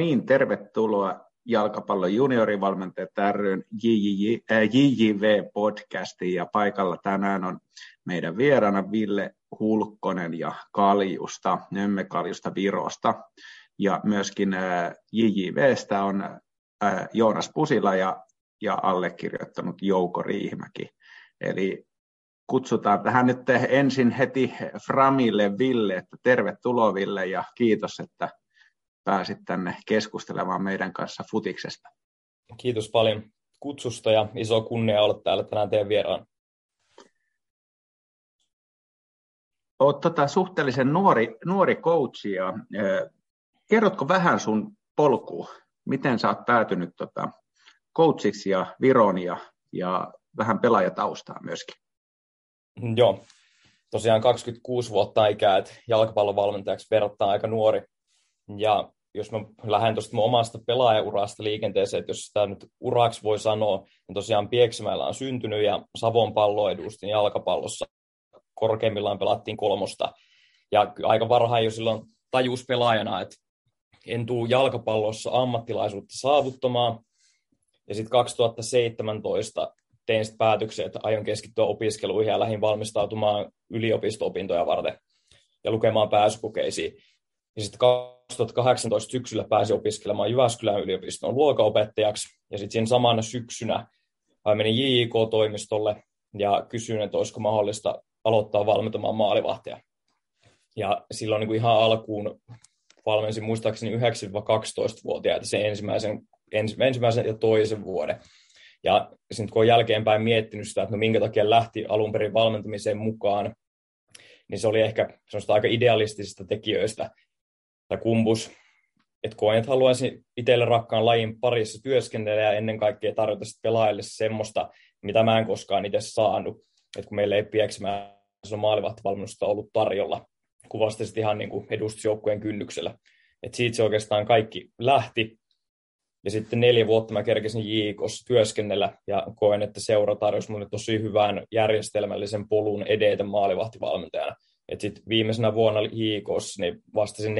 niin, tervetuloa jalkapallon juniorivalmentajat ryn JJV-podcastiin ja paikalla tänään on meidän vieraana Ville Hulkkonen ja Kaljusta, Nömme Kaljusta Virosta ja myöskin JJVstä on Joonas Pusila ja, ja allekirjoittanut Jouko Riihimäki. Eli kutsutaan tähän nyt ensin heti Framille Ville, että tervetuloa Ville ja kiitos, että pääsit tänne keskustelemaan meidän kanssa futiksesta. Kiitos paljon kutsusta ja iso kunnia olla täällä tänään teidän vieraan. Olet tota suhteellisen nuori, nuori coach ja kerrotko vähän sun polkuun? Miten sä oot päätynyt tota, coachiksi ja Viron ja, ja vähän pelaajataustaa myöskin? Joo, tosiaan 26 vuotta ikää, että jalkapallovalmentajaksi verrattuna aika nuori. Ja jos mä lähden tuosta mun omasta pelaajaurasta liikenteeseen, että jos sitä nyt uraksi voi sanoa, niin tosiaan Pieksämäellä on syntynyt ja Savon pallo edustin jalkapallossa. Korkeimmillaan pelattiin kolmosta. Ja aika varhain jo silloin tajus pelaajana, että en tuu jalkapallossa ammattilaisuutta saavuttamaan. Ja sitten 2017 tein sitten päätöksen, että aion keskittyä opiskeluihin ja lähdin valmistautumaan yliopisto-opintoja varten ja lukemaan pääsykokeisiin. Ja sitten 2018 syksyllä pääsin opiskelemaan Jyväskylän yliopiston luokaopettajaksi. Ja sitten siinä samana syksynä menin JIK-toimistolle ja kysyin, että olisiko mahdollista aloittaa valmentamaan maalivahtia. Ja silloin niin kuin ihan alkuun valmensin muistaakseni 9-12-vuotiaita sen ensimmäisen, ensimmäisen ja toisen vuoden. Ja sitten kun on jälkeenpäin miettinyt sitä, että no minkä takia lähti alun perin valmentamiseen mukaan, niin se oli ehkä aika idealistisista tekijöistä, tai kumpus, että koen, että haluaisin itselle rakkaan lajin parissa työskennellä ja ennen kaikkea tarjota pelaajille semmoista, mitä mä en koskaan itse saanut. Että kun meillä ei pieksimään maalivahtivalmennusta ollut tarjolla, kuvasti sitten ihan niin kuin edustusjoukkueen kynnyksellä. Et siitä se oikeastaan kaikki lähti. Ja sitten neljä vuotta mä kerkesin JIKossa työskennellä ja koen, että seura tarjosi mulle tosi hyvän järjestelmällisen polun edetä maalivahtivalmentajana. Et sitten viimeisenä vuonna JIKossa niin vastasin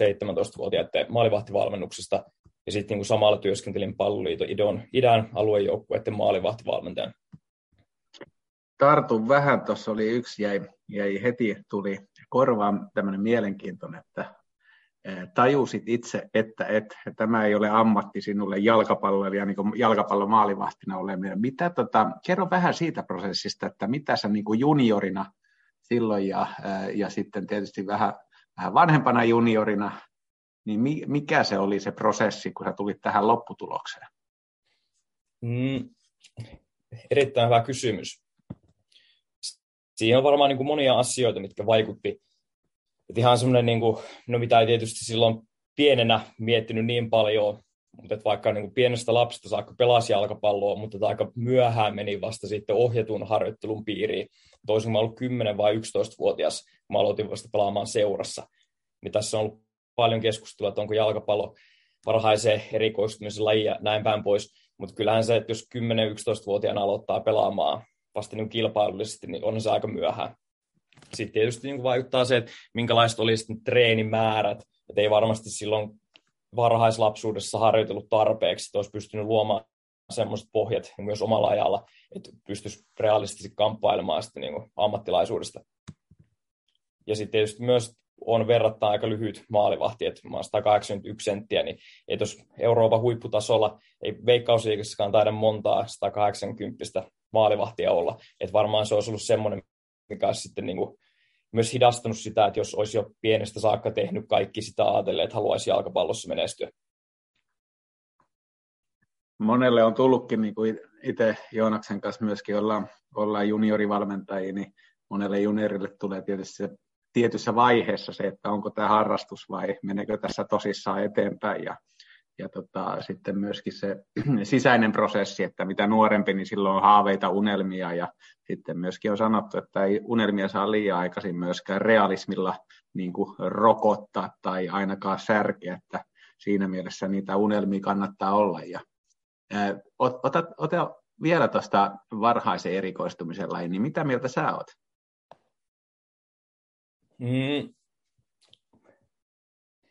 14-17-vuotiaiden maalivahtivalmennuksesta ja sitten niin samalla työskentelin Palloliiton idän, idän aluejoukkueiden maalivahtivalmentajana. Tartun vähän, tuossa oli yksi, jäi, jäi heti, tuli korvaan tämmöinen mielenkiintoinen, että tajusit itse, että et, tämä ei ole ammatti sinulle jalkapalloilija, niin jalkapallon maalivahtina oleminen. Mitä, tota, kerro vähän siitä prosessista, että mitä sä niin juniorina silloin ja, ja sitten tietysti vähän, vähän vanhempana juniorina, niin mikä se oli se prosessi, kun sä tulit tähän lopputulokseen? Mm, erittäin hyvä kysymys. Siinä on varmaan niin kuin monia asioita, mitkä vaikutti. Et ihan semmoinen, niin kuin, no mitä ei tietysti silloin pienenä miettinyt niin paljon, mutta vaikka niin kuin pienestä lapsesta saakka pelasi jalkapalloa, mutta aika myöhään meni vasta sitten ohjatun harjoittelun piiriin. Toisin kuin ollut 10 vai 11-vuotias, kun mä aloitin vasta pelaamaan seurassa. Niin tässä on ollut paljon keskustelua, että onko jalkapallo varhaiseen erikoistumisen laji ja näin päin pois. Mutta kyllähän se, että jos 10-11-vuotiaana aloittaa pelaamaan vasta niin kilpailullisesti, niin on se aika myöhään. Sitten tietysti niin vaikuttaa se, että minkälaiset oli sitten treenimäärät. Että ei varmasti silloin varhaislapsuudessa harjoitellut tarpeeksi, että olisi pystynyt luomaan semmoiset pohjat myös omalla ajalla, että pystyisi realistisesti kamppailemaan sitten niin kuin ammattilaisuudesta. Ja sitten tietysti myös on verrattain aika lyhyt maalivahti, että mä oon 181 senttiä, niin ei tuossa Euroopan huipputasolla, ei veikkausliikassakaan taida montaa 180 maalivahtia olla. Että varmaan se olisi ollut semmoinen, mikä olisi sitten niin kuin myös hidastanut sitä, että jos olisi jo pienestä saakka tehnyt kaikki sitä ajatellen, että haluaisi jalkapallossa menestyä. Monelle on tullutkin, niin kuin itse Joonaksen kanssa myöskin ollaan, ollaan juniorivalmentajia, niin monelle juniorille tulee tietysti se tietyssä vaiheessa se, että onko tämä harrastus vai meneekö tässä tosissaan eteenpäin. Ja ja tota, sitten myöskin se sisäinen prosessi, että mitä nuorempi, niin silloin on haaveita, unelmia ja sitten myöskin on sanottu, että ei unelmia saa liian aikaisin myöskään realismilla niin kuin rokottaa tai ainakaan särkeä, että siinä mielessä niitä unelmia kannattaa olla. Ja, ää, ota, ota vielä tuosta varhaisen erikoistumisen lain, niin mitä mieltä sä oot? Mm.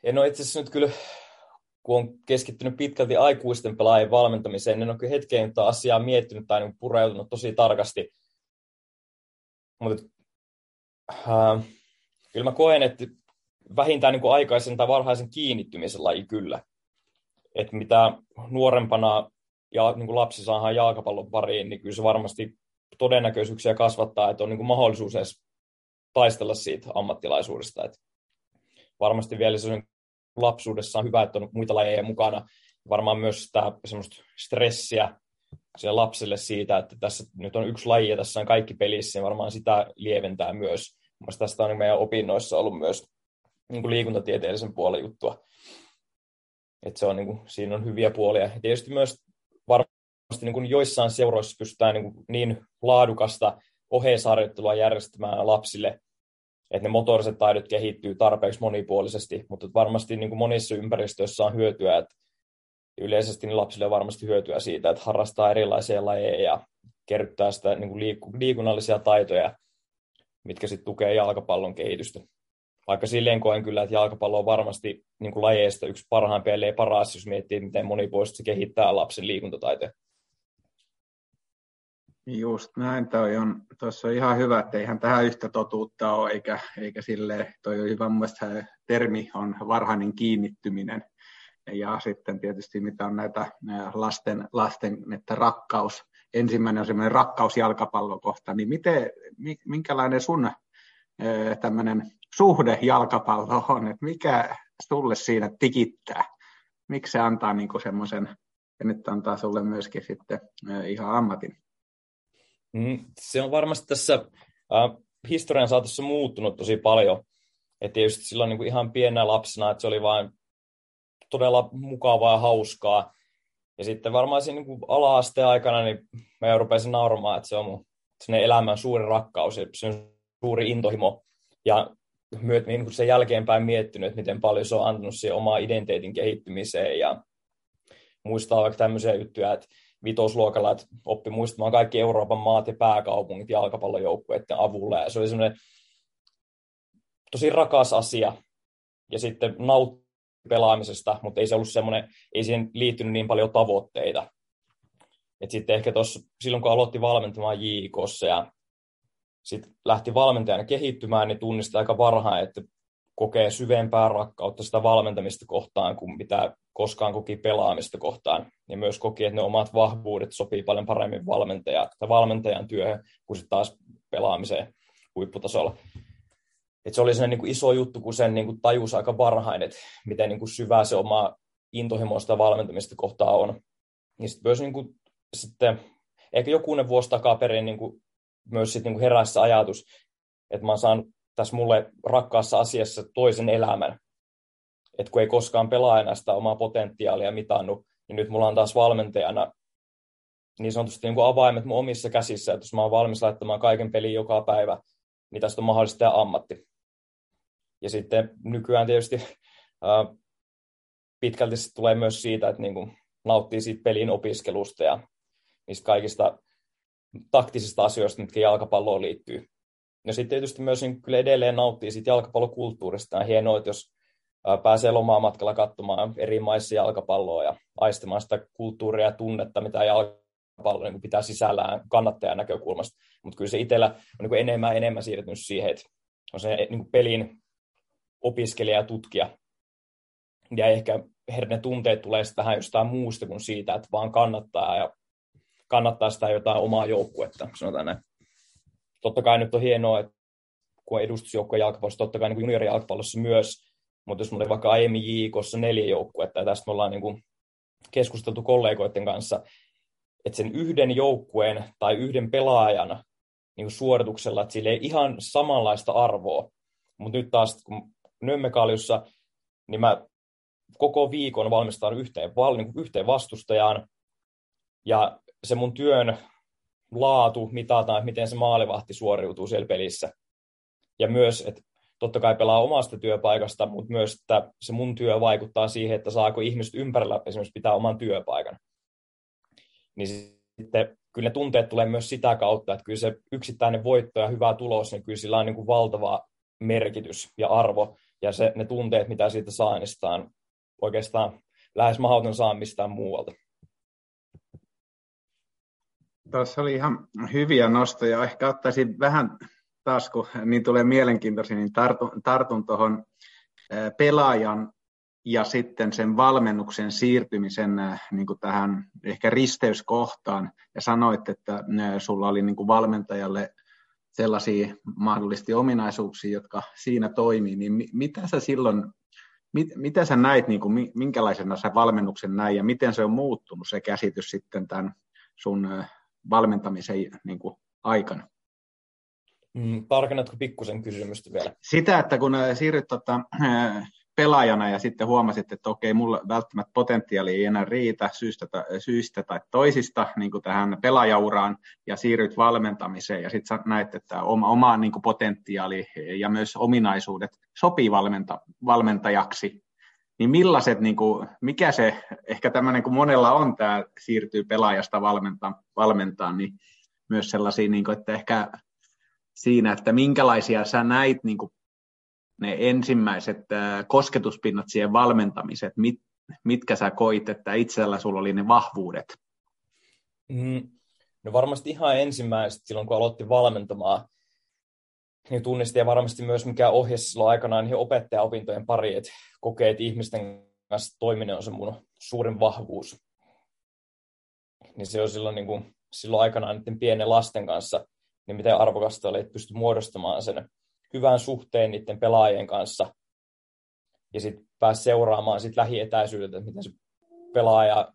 En ole itse asiassa nyt kyllä kun on keskittynyt pitkälti aikuisten pelaajien valmentamiseen, niin on kyllä hetkeen asiaa miettinyt tai niin pureutunut tosi tarkasti. Mutta äh, kyllä mä koen, että vähintään niin kuin aikaisen tai varhaisen kiinnittymisen laji kyllä. Että mitä nuorempana ja niin kuin lapsi saadaan jalkapallon pariin, niin kyllä se varmasti todennäköisyyksiä kasvattaa, että on niin kuin mahdollisuus edes taistella siitä ammattilaisuudesta. Että varmasti vielä se lapsuudessa on hyvä, että on muita lajeja mukana. Varmaan myös sitä semmoista stressiä siellä lapselle siitä, että tässä nyt on yksi laji ja tässä on kaikki pelissä, niin varmaan sitä lieventää myös. Mielestäni tästä on meidän opinnoissa ollut myös niin kuin liikuntatieteellisen puolen juttua. Että se on, niin kuin, siinä on hyviä puolia. Ja tietysti myös varmasti niin kuin joissain seuroissa pystytään niin, kuin niin laadukasta oheisharjoittelua järjestämään lapsille, että ne motoriset taidot kehittyy tarpeeksi monipuolisesti, mutta varmasti niin kuin monissa ympäristöissä on hyötyä, että yleisesti niin lapsille on varmasti hyötyä siitä, että harrastaa erilaisia lajeja ja kerryttää sitä niin kuin liikunnallisia taitoja, mitkä sitten tukee jalkapallon kehitystä. Vaikka silleen koen kyllä, että jalkapallo on varmasti niin kuin lajeista yksi parhaimpia, ellei paras, jos miettii, miten monipuolisesti se kehittää lapsen liikuntataitoja. Just näin, toi on, tuossa on ihan hyvä, että eihän tähän yhtä totuutta ole, eikä, eikä sille, toi on hyvä, mun termi on varhainen kiinnittyminen. Ja sitten tietysti mitä on näitä lasten, lasten että rakkaus, ensimmäinen on semmoinen rakkaus jalkapallokohta, niin miten, minkälainen sun tämmöinen suhde jalkapallo on, että mikä sulle siinä tikittää? Miksi se antaa niin semmoisen, ja nyt antaa sulle myöskin sitten ihan ammatin? Mm, se on varmasti tässä äh, historian saatossa muuttunut tosi paljon. Että tietysti silloin niin kuin ihan pienenä lapsena, että se oli vain todella mukavaa ja hauskaa. Ja sitten varmaan siinä niin ala-asteen aikana niin mä jo rupesin nauramaan, että se on mun elämän suuri rakkaus ja se on suuri intohimo. Ja myöt, niin sen jälkeenpäin miettinyt, että miten paljon se on antanut siihen omaa identiteetin kehittymiseen ja muistaa vaikka tämmöisiä juttuja, että vitosluokalla, että oppi muistamaan kaikki Euroopan maat ja pääkaupungit jalkapallojoukkueiden avulla ja se oli semmoinen tosi rakas asia ja sitten nautti pelaamisesta, mutta ei se ollut semmoinen, ei siihen liittynyt niin paljon tavoitteita. Et sitten ehkä tuossa, silloin kun aloitti valmentamaan JIKossa ja sitten lähti valmentajana kehittymään, niin tunnisti aika varhain, että kokee syvempää rakkautta sitä valmentamista kohtaan kuin mitä koskaan koki pelaamista kohtaan. Ja myös koki, että ne omat vahvuudet sopii paljon paremmin valmentaja, tai valmentajan työhön kuin sitten taas pelaamiseen huipputasolla. Et se oli sellainen niin kuin iso juttu, kun sen niin kuin tajus aika varhain, että miten niin kuin syvää se oma intohimoista valmentamista kohtaa on. Ja sitten myös niin kuin, sitten, ehkä jokunen vuosi takaperin niin kuin myös sit niinku heräsi ajatus, että mä saan tässä mulle rakkaassa asiassa toisen elämän. Että kun ei koskaan pelaajana sitä omaa potentiaalia mitannut, niin nyt mulla on taas valmentajana niin sanotusti niin kuin avaimet mun omissa käsissä, että jos mä oon valmis laittamaan kaiken pelin joka päivä, niin tästä on mahdollista ammatti. Ja sitten nykyään tietysti ää, pitkälti se tulee myös siitä, että niin kuin nauttii siitä pelin opiskelusta ja niistä kaikista taktisista asioista, mitkä jalkapalloon liittyy. Ja sitten tietysti myös niin kyllä edelleen nauttii siitä jalkapallokulttuurista. On hienoa, että jos pääsee matkalla katsomaan eri maissa jalkapalloa ja aistimaan sitä kulttuuria ja tunnetta, mitä jalkapallo niin pitää sisällään kannattajan näkökulmasta. Mutta kyllä se itsellä on niin enemmän ja enemmän siirtynyt siihen, että on se niin pelin opiskelija ja tutkija. Ja ehkä ne tunteet tulee sitten vähän jostain muusta kuin siitä, että vaan kannattaa ja kannattaa sitä jotain omaa joukkuetta, sanotaan näin. Totta kai nyt on hienoa, että kun on edustusjoukkoja jalkapallossa, totta kai niin juniorijalkapallossa myös, mutta jos mulla oli vaikka aiemmin JIKossa neljä joukkuetta, ja tästä me ollaan niin kuin keskusteltu kollegoiden kanssa, että sen yhden joukkueen tai yhden pelaajan niin kuin suorituksella, että sillä ei ihan samanlaista arvoa. Mutta nyt taas, kun Nömmekaljussa, niin mä koko viikon valmistan yhteen, niin yhteen vastustajaan, ja se mun työn laatu mitataan, että miten se maalivahti suoriutuu siellä pelissä. Ja myös, että totta kai pelaa omasta työpaikasta, mutta myös, että se mun työ vaikuttaa siihen, että saako ihmiset ympärillä esimerkiksi pitää oman työpaikan. Niin sitten kyllä ne tunteet tulee myös sitä kautta, että kyllä se yksittäinen voitto ja hyvä tulos, niin kyllä sillä on niin kuin valtava merkitys ja arvo. Ja se, ne tunteet, mitä siitä saa, niin sitä on oikeastaan lähes mahdoton saa mistään muualta. Tuossa oli ihan hyviä nostoja. Ehkä ottaisin vähän taas, kun niin tulee mielenkiintoisia, niin tartun, tartun tuohon pelaajan ja sitten sen valmennuksen siirtymisen niin kuin tähän ehkä risteyskohtaan. Ja sanoit, että sulla oli niin kuin valmentajalle sellaisia mahdollisesti ominaisuuksia, jotka siinä toimii, niin mitä sä silloin, mit, mitä sä näit, niin kuin, minkälaisena sä valmennuksen näin ja miten se on muuttunut se käsitys sitten tämän sun valmentamisen niin kuin, aikana? Mm, tarkennatko pikkusen kysymystä vielä? Sitä, että kun siirryt tota, pelaajana ja sitten huomasit, että okei, mulla välttämättä potentiaali ei enää riitä syystä tai, syystä tai toisista niin kuin tähän pelaajauraan ja siirryt valmentamiseen ja sitten näet, että oma, oma niin kuin potentiaali ja myös ominaisuudet sopii valmenta, valmentajaksi, niin millaiset, niin kuin, mikä se, ehkä tämmöinen kuin monella on tämä siirtyy pelaajasta valmentaa, valmentaa niin myös sellaisia, niin kuin, että ehkä siinä, että minkälaisia sä näit niin kuin ne ensimmäiset kosketuspinnat siihen valmentamiseen, mit, mitkä sä koit, että itsellä sulla oli ne vahvuudet? Mm, no varmasti ihan ensimmäiset silloin, kun aloitti valmentamaan, niin tunnisti ja varmasti myös mikä ohje silloin aikanaan niin opettajaopintojen pari, että kokee, että ihmisten kanssa toiminen on se mun suurin vahvuus. Niin se on silloin, niin kuin, silloin aikanaan niiden pienen lasten kanssa, niin miten arvokasta oli, että pystyi muodostamaan sen hyvän suhteen niiden pelaajien kanssa ja sitten pääsi seuraamaan sit lähietäisyydeltä, että miten se pelaaja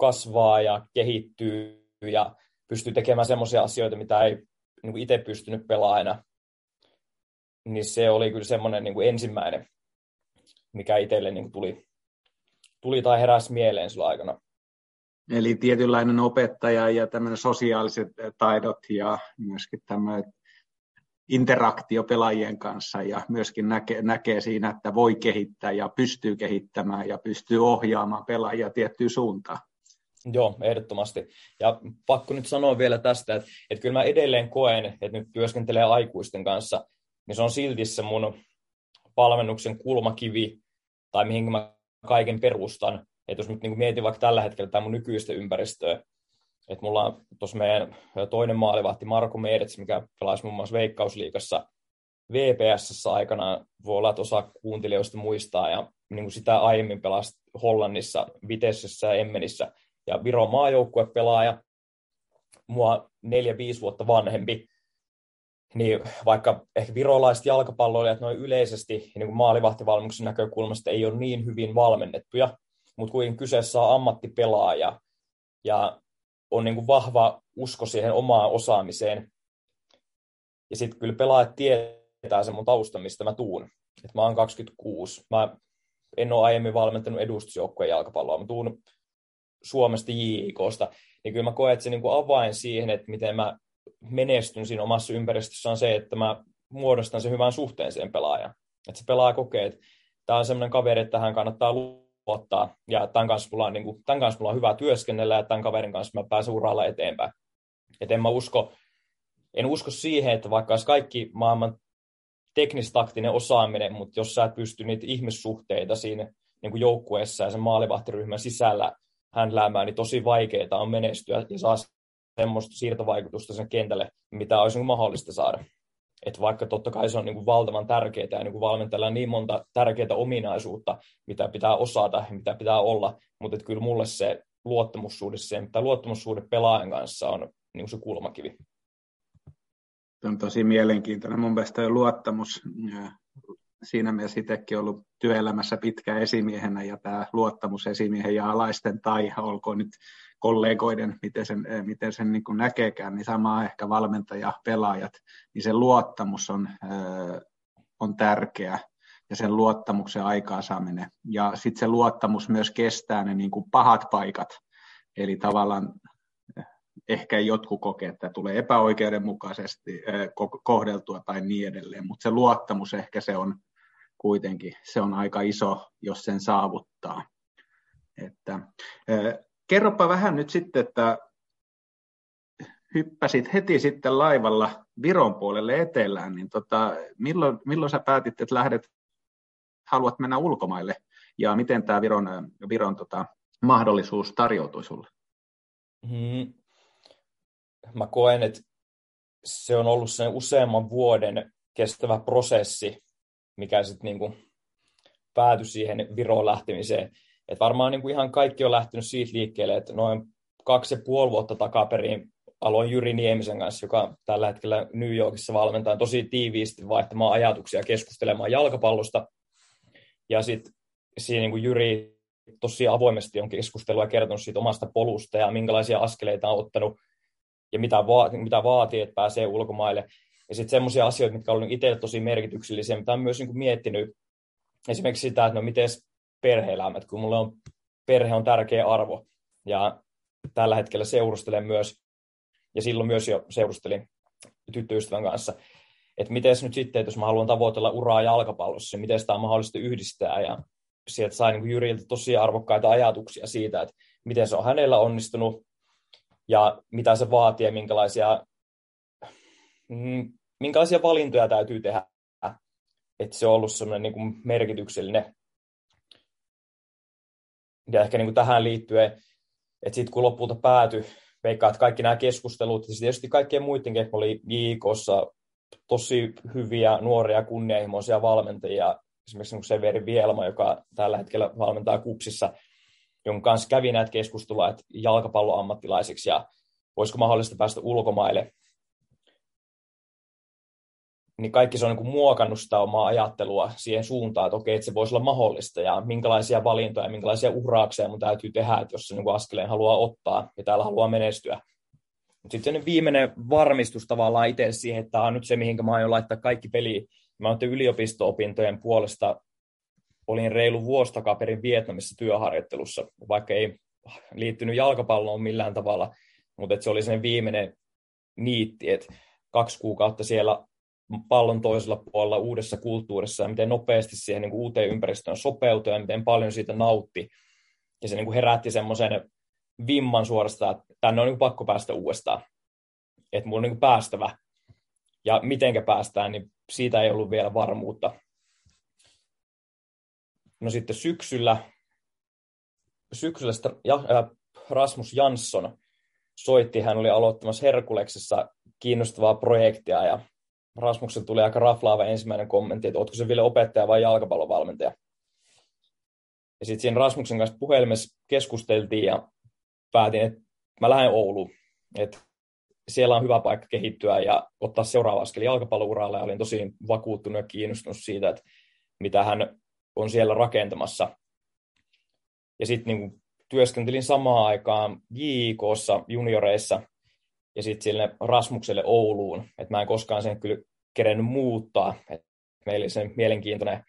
kasvaa ja kehittyy ja pystyy tekemään semmoisia asioita, mitä ei niin itse pystynyt pelaajana. Niin se oli kyllä semmoinen niin ensimmäinen, mikä itselle niin tuli, tuli tai heräsi mieleen sillä aikana. Eli tietynlainen opettaja ja tämmöinen sosiaaliset taidot ja myöskin tämmöinen interaktio pelaajien kanssa ja myöskin näkee, näkee siinä, että voi kehittää ja pystyy kehittämään ja pystyy ohjaamaan pelaajia tiettyyn suuntaan. Joo, ehdottomasti. Ja pakko nyt sanoa vielä tästä, että, että kyllä mä edelleen koen, että nyt työskentelee aikuisten kanssa, niin se on silti se mun valmennuksen kulmakivi, tai mihin mä kaiken perustan. Että jos nyt niin mietin vaikka tällä hetkellä tämä mun nykyistä ympäristöä, et mulla on tuossa meidän toinen maalivahti Marko Meedets, mikä pelasi muun muassa Veikkausliigassa VPS aikanaan, voi olla, että osa kuuntelijoista muistaa, ja niin kuin sitä aiemmin pelasi Hollannissa, Vitessessä ja Emmenissä, ja Viron maajoukkuepelaaja, mua neljä-viisi vuotta vanhempi, niin vaikka ehkä virolaiset jalkapalloilijat noin yleisesti niin kuin maalivahtivalmennuksen näkökulmasta ei ole niin hyvin valmennettuja, mutta kuitenkin kyseessä on ammattipelaaja, ja on niin kuin vahva usko siihen omaan osaamiseen. Ja sitten kyllä pelaajat tietää sen mun tausta, mistä mä tuun. Et mä oon 26. Mä en ole aiemmin valmentanut edustusjoukkueen jalkapalloa. Mä tuun Suomesta JIKsta. Niin kyllä mä koen, että se niin kuin avain siihen, että miten mä menestyn siinä omassa ympäristössä on se, että mä muodostan sen hyvän suhteen siihen pelaajan. Että se pelaaja kokee, että tämä on sellainen kaveri, että tähän kannattaa ottaa. Ja tämän kanssa mulla on, niin kuin, tämän kanssa mulla on hyvä työskennellä ja tämän kaverin kanssa mä pääsen uralla eteenpäin. Et en mä usko, en usko siihen, että vaikka olisi kaikki maailman teknistaktinen osaaminen, mutta jos sä et pysty niitä ihmissuhteita siinä niin kuin joukkueessa ja sen maalivahtiryhmän sisällä händläämään, niin tosi vaikeaa on menestyä ja saa semmoista siirtovaikutusta sen kentälle, mitä olisi niin mahdollista saada että vaikka totta kai se on niin kuin valtavan tärkeää ja niin kuin valmentajalla on niin monta tärkeää ominaisuutta, mitä pitää osata ja mitä pitää olla, mutta kyllä mulle se luottamussuhde, se, tai luottamussuhde pelaajan kanssa on niin kuin se kulmakivi. Se on tosi mielenkiintoinen. Mun mielestä luottamus, siinä mielessä itsekin ollut työelämässä pitkä esimiehenä ja tämä luottamus esimiehen ja alaisten tai olkoon nyt kollegoiden, miten sen, eh, miten sen niin näkeekään, niin sama ehkä valmentaja, pelaajat, niin se luottamus on, eh, on tärkeä ja sen luottamuksen aikaansaaminen. Ja sitten se luottamus myös kestää ne niin kuin pahat paikat, eli tavallaan eh, ehkä jotkut kokee, että tulee epäoikeudenmukaisesti kohdeltua tai niin edelleen, mutta se luottamus ehkä se on kuitenkin, se on aika iso, jos sen saavuttaa. Että, kerropa vähän nyt sitten, että hyppäsit heti sitten laivalla Viron puolelle etelään, niin tota, milloin, milloin sä päätit, että lähdet, haluat mennä ulkomaille ja miten tämä Viron, Viron tota, mahdollisuus tarjoutui sinulle? Hmm. Mä koen, että se on ollut sen useamman vuoden kestävä prosessi, mikä sitten niinku päätyi siihen Viroon lähtemiseen. Et varmaan niinku ihan kaikki on lähtenyt siitä liikkeelle, että noin kaksi ja puoli vuotta takaperin aloin Jyri Niemisen kanssa, joka tällä hetkellä New Yorkissa valmentaa tosi tiiviisti vaihtamaan ajatuksia, keskustelemaan jalkapallosta. Ja sitten siinä niin kuin Jyri tosi avoimesti on keskustelua ja kertonut siitä omasta polusta ja minkälaisia askeleita on ottanut ja mitä, va- mitä vaatii, että pääsee ulkomaille. Ja sitten semmoisia asioita, mitkä on itselle tosi merkityksellisiä, mitä olen myös niin kuin miettinyt. Esimerkiksi sitä, että no miten perhe-elämä, kun mulle on, perhe on tärkeä arvo. Ja tällä hetkellä seurustelen myös, ja silloin myös jo seurustelin tyttöystävän kanssa, että miten nyt sitten, että jos mä haluan tavoitella uraa jalkapallossa, miten sitä on mahdollista yhdistää, ja sieltä sai niin Jyriltä tosi arvokkaita ajatuksia siitä, että miten se on hänellä onnistunut, ja mitä se vaatii, ja minkälaisia, mm, minkälaisia valintoja täytyy tehdä, että se on ollut semmoinen niin merkityksellinen. Ja ehkä niin kuin tähän liittyen, että sitten kun lopulta päätyi, veikkaa, että kaikki nämä keskustelut, ja tietysti kaikkien muidenkin oli JIKossa tosi hyviä, nuoria, kunnianhimoisia valmentajia, esimerkiksi niin Severi Vielma, joka tällä hetkellä valmentaa Kupsissa, jonka kanssa kävi näitä keskustelua, että jalkapalloammattilaisiksi ja voisiko mahdollista päästä ulkomaille niin kaikki se on niin muokannut sitä omaa ajattelua siihen suuntaan, että okei, että se voisi olla mahdollista ja minkälaisia valintoja, minkälaisia uhrauksia mun täytyy tehdä, että jos se niin askeleen haluaa ottaa ja täällä haluaa menestyä. Sitten viimeinen varmistus tavallaan itse siihen, että tämä on nyt se, mihinkä mä aion laittaa kaikki peliin. Mä oon yliopisto-opintojen puolesta olin reilu vuosi takaperin Vietnamissa työharjoittelussa, vaikka ei liittynyt jalkapalloon millään tavalla, mutta se oli sen viimeinen niitti, että kaksi kuukautta siellä pallon toisella puolella uudessa kulttuurissa ja miten nopeasti siihen niin kuin uuteen ympäristöön sopeutui ja miten paljon siitä nautti. Ja se niin kuin herätti semmoisen vimman suorastaan, että tänne on niin kuin pakko päästä uudestaan. Että mulla on niin kuin päästävä. Ja mitenkä päästään, niin siitä ei ollut vielä varmuutta. No sitten syksyllä, syksyllä Rasmus Jansson soitti, hän oli aloittamassa Herkuleksessa kiinnostavaa projektia ja Rasmuksen tuli aika raflaava ensimmäinen kommentti, että ootko se vielä opettaja vai jalkapallovalmentaja. Ja sitten siinä Rasmuksen kanssa puhelimessa keskusteltiin ja päätin, että mä lähden Ouluun. Että siellä on hyvä paikka kehittyä ja ottaa seuraava askel jalkapallouralle. Ja olin tosi vakuuttunut ja kiinnostunut siitä, että mitä hän on siellä rakentamassa. Ja sitten niin työskentelin samaan aikaan JIKssa junioreissa ja sitten sille Rasmukselle Ouluun, että mä en koskaan sen kyllä kerennyt muuttaa. Et meillä oli sen mielenkiintoinen,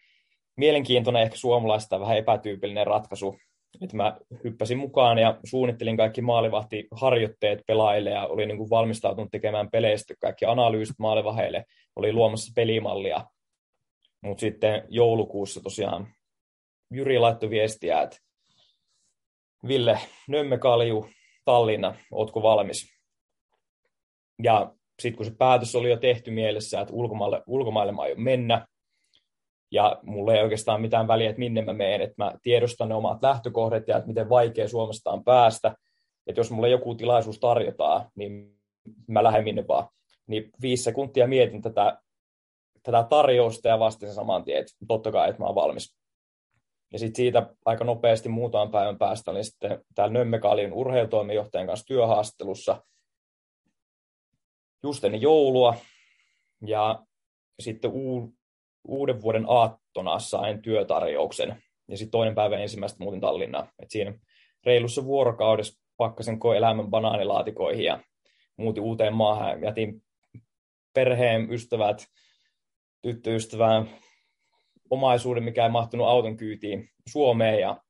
mielenkiintoinen ehkä suomalaista vähän epätyypillinen ratkaisu. että mä hyppäsin mukaan ja suunnittelin kaikki maalivahtiharjoitteet pelaajille ja olin niin kuin valmistautunut tekemään peleistä kaikki analyysit maalivaheille. Oli luomassa pelimallia. Mutta sitten joulukuussa tosiaan Jyri laittoi viestiä, että Ville Nömmekalju, Tallinna, ootko valmis? Ja sitten kun se päätös oli jo tehty mielessä, että ulkomaille, ulkomaille mä aion mennä, ja mulla ei oikeastaan mitään väliä, että minne mä menen, että mä tiedostan ne omat lähtökohdat ja että miten vaikea Suomesta on päästä, että jos mulle joku tilaisuus tarjotaan, niin mä lähden minne vaan. Niin viisi sekuntia mietin tätä, tätä tarjousta ja vastasin saman tien, että totta kai, että mä oon valmis. Ja sitten siitä aika nopeasti muutaman päivän päästä olin sitten täällä Nömmekaalin urheilutoimijohtajan kanssa työhaastattelussa – just ennen joulua. Ja sitten uuden vuoden aattona sain työtarjouksen. Ja sitten toinen päivä ensimmäistä muutin Tallinnaan. Et siinä reilussa vuorokaudessa pakkasin elämän banaanilaatikoihin ja muutin uuteen maahan. Jätin perheen, ystävät, tyttöystävän, omaisuuden, mikä ei mahtunut auton kyytiin Suomeen ja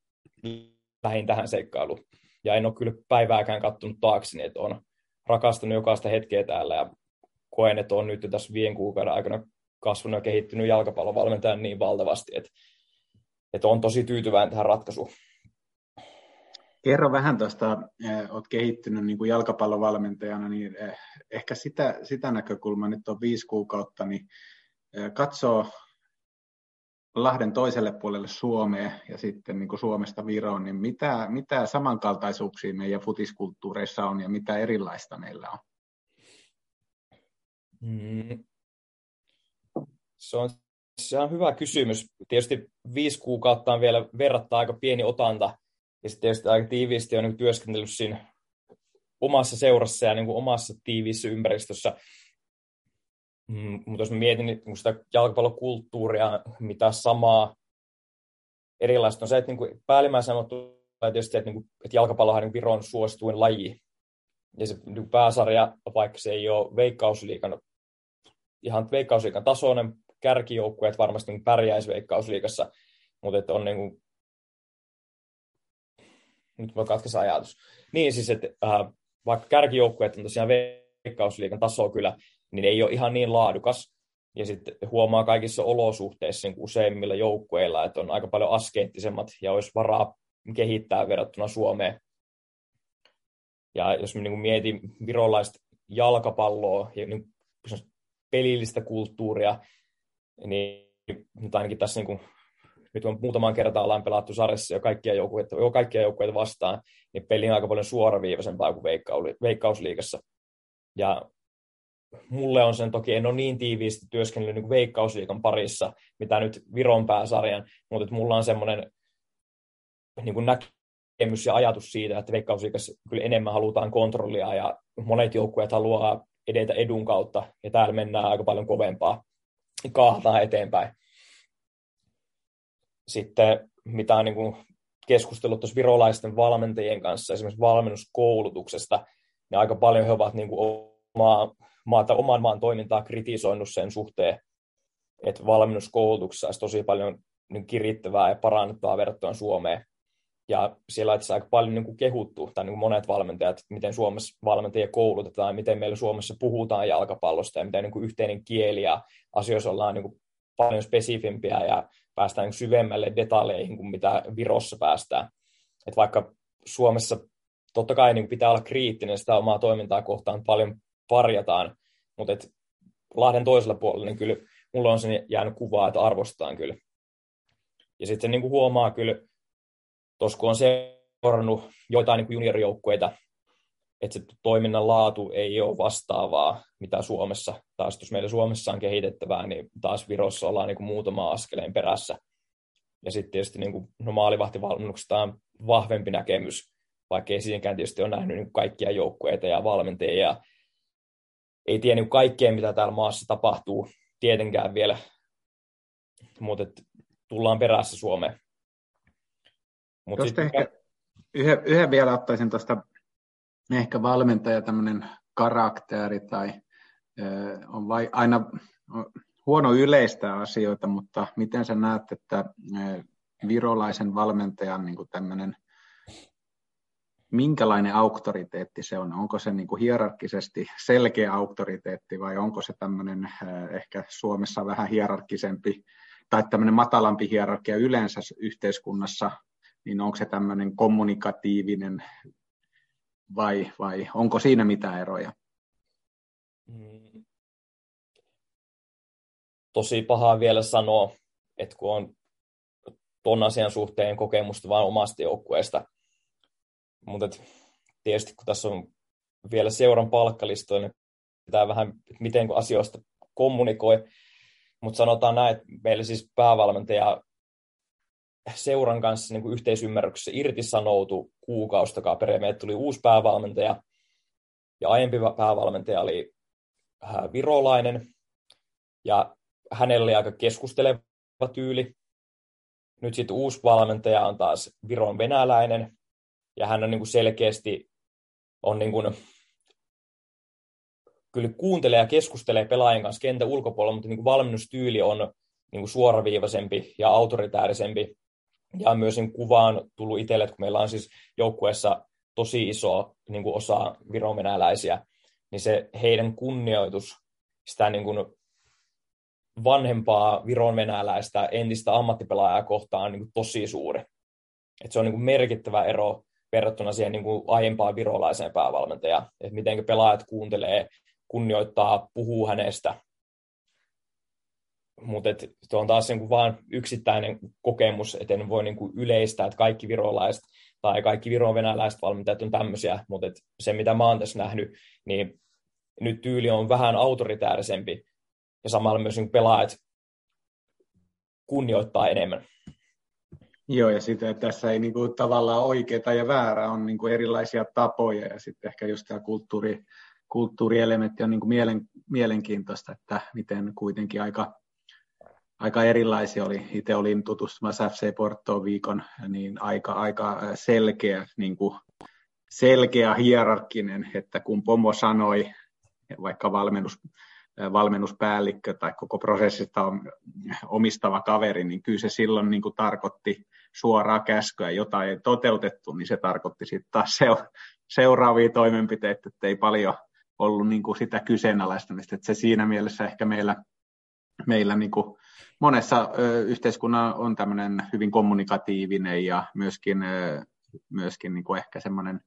lähin tähän seikkailuun. Ja en ole kyllä päivääkään kattonut taakseni, että on rakastanut jokaista hetkeä täällä ja koen, että on nyt tässä viiden kuukauden aikana kasvanut ja kehittynyt jalkapallovalmentajan niin valtavasti, että, että on tosi tyytyväinen tähän ratkaisuun. Kerro vähän tuosta, eh, olet kehittynyt niin kuin jalkapallovalmentajana, niin eh, ehkä sitä, sitä näkökulmaa, nyt on viisi kuukautta, niin eh, katsoo Lahden toiselle puolelle Suomeen ja sitten niin kuin Suomesta Viroon, niin mitä, mitä samankaltaisuuksia meidän futiskulttuureissa on ja mitä erilaista meillä on? Mm. Se, on, se on hyvä kysymys. Tietysti viisi kuukautta on vielä verrattaa aika pieni otanta, ja sitten tietysti aika tiiviisti on niin työskennellyt siinä omassa seurassa ja niin kuin omassa tiiviissä ympäristössä. Mm, mutta jos mä mietin niin sitä jalkapallokulttuuria, mitä samaa erilaista on se, että niin päällimmäisenä sanottu tietysti, että, niin kuin, että jalkapallo on niin Viron suosituin laji. Ja se niin pääsarja, vaikka se ei ole veikkausliikan, ihan veikkausliikan tasoinen kärkijoukkue, että varmasti niin pärjäisi veikkausliikassa, mutta että on niin kuin, nyt voi katkaista ajatus. Niin siis, että äh, vaikka kärkijoukkueet on tosiaan veikkausliikan tasoa kyllä, niin ei ole ihan niin laadukas. Ja sitten huomaa kaikissa olosuhteissa niin useimmilla joukkueilla, että on aika paljon askeettisemmat ja olisi varaa kehittää verrattuna Suomeen. Ja jos niin mietin virolaista jalkapalloa ja niin pelillistä kulttuuria, niin mutta ainakin tässä niin kuin, nyt on muutamaan kertaan ollaan pelattu sarjassa jo kaikkia joukkueita, jo kaikkia joukkueita vastaan, niin peli on aika paljon suoraviivaisempaa kuin veikkausliigassa. Ja mulle on sen toki, en ole niin tiiviisti työskennellyt niin veikkausliikan parissa, mitä nyt Viron pääsarjan, mutta että mulla on semmoinen niin kuin näkemys ja ajatus siitä, että veikkausliikassa kyllä enemmän halutaan kontrollia ja monet joukkueet haluaa edetä edun kautta ja täällä mennään aika paljon kovempaa kahtaa eteenpäin. Sitten mitä on niin kuin keskustellut tuossa virolaisten valmentajien kanssa esimerkiksi valmennuskoulutuksesta, niin aika paljon he ovat niin kuin omaa, maata, oman maan toimintaa kritisoinut sen suhteen, että valmennuskoulutuksessa olisi tosi paljon niin kirittävää ja parannettavaa verrattuna Suomeen. Ja siellä on aika paljon niin kuin kehuttu, tai niin kuin monet valmentajat, miten Suomessa valmentajia koulutetaan, miten meillä Suomessa puhutaan jalkapallosta ja miten niin kuin yhteinen kieli ja asioissa ollaan niin kuin paljon spesifimpiä ja päästään niin syvemmälle detaljeihin kuin mitä Virossa päästään. Että vaikka Suomessa totta kai niin pitää olla kriittinen sitä omaa toimintaa kohtaan, paljon parjataan, mutta et Lahden toisella puolella niin kyllä mulla on sen jäänyt kuvaa, että arvostetaan kyllä. Ja sitten niin huomaa kyllä, tuossa kun on seurannut joitain niin juniorijoukkueita, että se toiminnan laatu ei ole vastaavaa, mitä Suomessa. Taas jos meillä Suomessa on kehitettävää, niin taas Virossa ollaan niin kuin muutama askeleen perässä. Ja sitten tietysti niin kuin no maalivahtivalmennuksesta on vahvempi näkemys, vaikka ei siihenkään tietysti ole nähnyt niin kaikkia joukkueita ja valmentajia. Ei tiedä niin kaikkea, mitä täällä maassa tapahtuu, tietenkään vielä, mutta tullaan perässä Suomeen. Mut Jos sitten... ehkä yhden, yhden vielä ottaisin tuosta ehkä valmentaja tämmöinen karakteri tai on vai, aina huono yleistä asioita, mutta miten sä näet, että virolaisen valmentajan niin tämmöinen, minkälainen auktoriteetti se on? Onko se niin kuin hierarkkisesti selkeä auktoriteetti vai onko se tämmöinen ehkä Suomessa vähän hierarkkisempi tai tämmöinen matalampi hierarkia yleensä yhteiskunnassa, niin onko se tämmöinen kommunikatiivinen vai, vai onko siinä mitään eroja? Mm. Tosi pahaa vielä sanoa, että kun on tuon asian suhteen kokemusta vain omasta joukkueesta. Mutta tietysti kun tässä on vielä seuran palkkalistoilla, niin pitää vähän, miten asioista kommunikoi. Mutta sanotaan näin, että meillä siis päävalmentaja seuran kanssa niin yhteisymmärryksessä irtisanoutu kuukausi takaperin. Meille tuli uusi päävalmentaja, ja aiempi päävalmentaja oli äh, virolainen, ja hänellä oli aika keskusteleva tyyli. Nyt sitten uusi valmentaja on taas Viron venäläinen, ja hän on niin kuin selkeästi on niin kuin, kyllä kuuntelee ja keskustelee pelaajien kanssa kentän ulkopuolella, mutta niin kuin valmennustyyli on niin kuin suoraviivaisempi ja autoritäärisempi. Ja myös niin kuvaan tullut itselle, että kun meillä on siis joukkueessa tosi iso niin kuin osa viromenäläisiä, niin se heidän kunnioitus sitä niin kuin vanhempaa vironvenäläistä entistä ammattipelaajaa kohtaan on niin kuin tosi suuri. Et se on niin kuin merkittävä ero verrattuna siihen niin kuin aiempaan virolaiseen päävalmentajaan, että miten pelaajat kuuntelee, kunnioittaa, puhuu hänestä. mutta tuo on taas niin vain yksittäinen kokemus, että en voi niin kuin yleistää, että kaikki virolaiset tai kaikki viron-venäläiset valmentajat on tämmöisiä, mutta se mitä mä oon tässä nähnyt, niin nyt tyyli on vähän autoritäärisempi ja samalla myös niin pelaajat kunnioittaa enemmän. Joo, ja sitten että tässä ei niinku tavallaan oikeaa ja väärää, on niinku erilaisia tapoja, ja sitten ehkä just tämä kulttuuri, kulttuurielementti on niinku mielen, mielenkiintoista, että miten kuitenkin aika, aika erilaisia oli. Itse olin tutustumassa FC Portoon viikon, niin aika, aika selkeä, niinku, selkeä hierarkkinen, että kun Pomo sanoi, vaikka valmennus, valmennuspäällikkö tai koko prosessista omistava kaveri, niin kyllä se silloin niin kuin tarkoitti suoraa käskyä, jota ei toteutettu, niin se tarkoitti sitten taas seuraavia toimenpiteitä, että ei paljon ollut niin kuin sitä kyseenalaistamista, että se siinä mielessä ehkä meillä, meillä niin kuin monessa yhteiskunnan on tämmöinen hyvin kommunikatiivinen ja myöskin, myöskin niin kuin ehkä semmoinen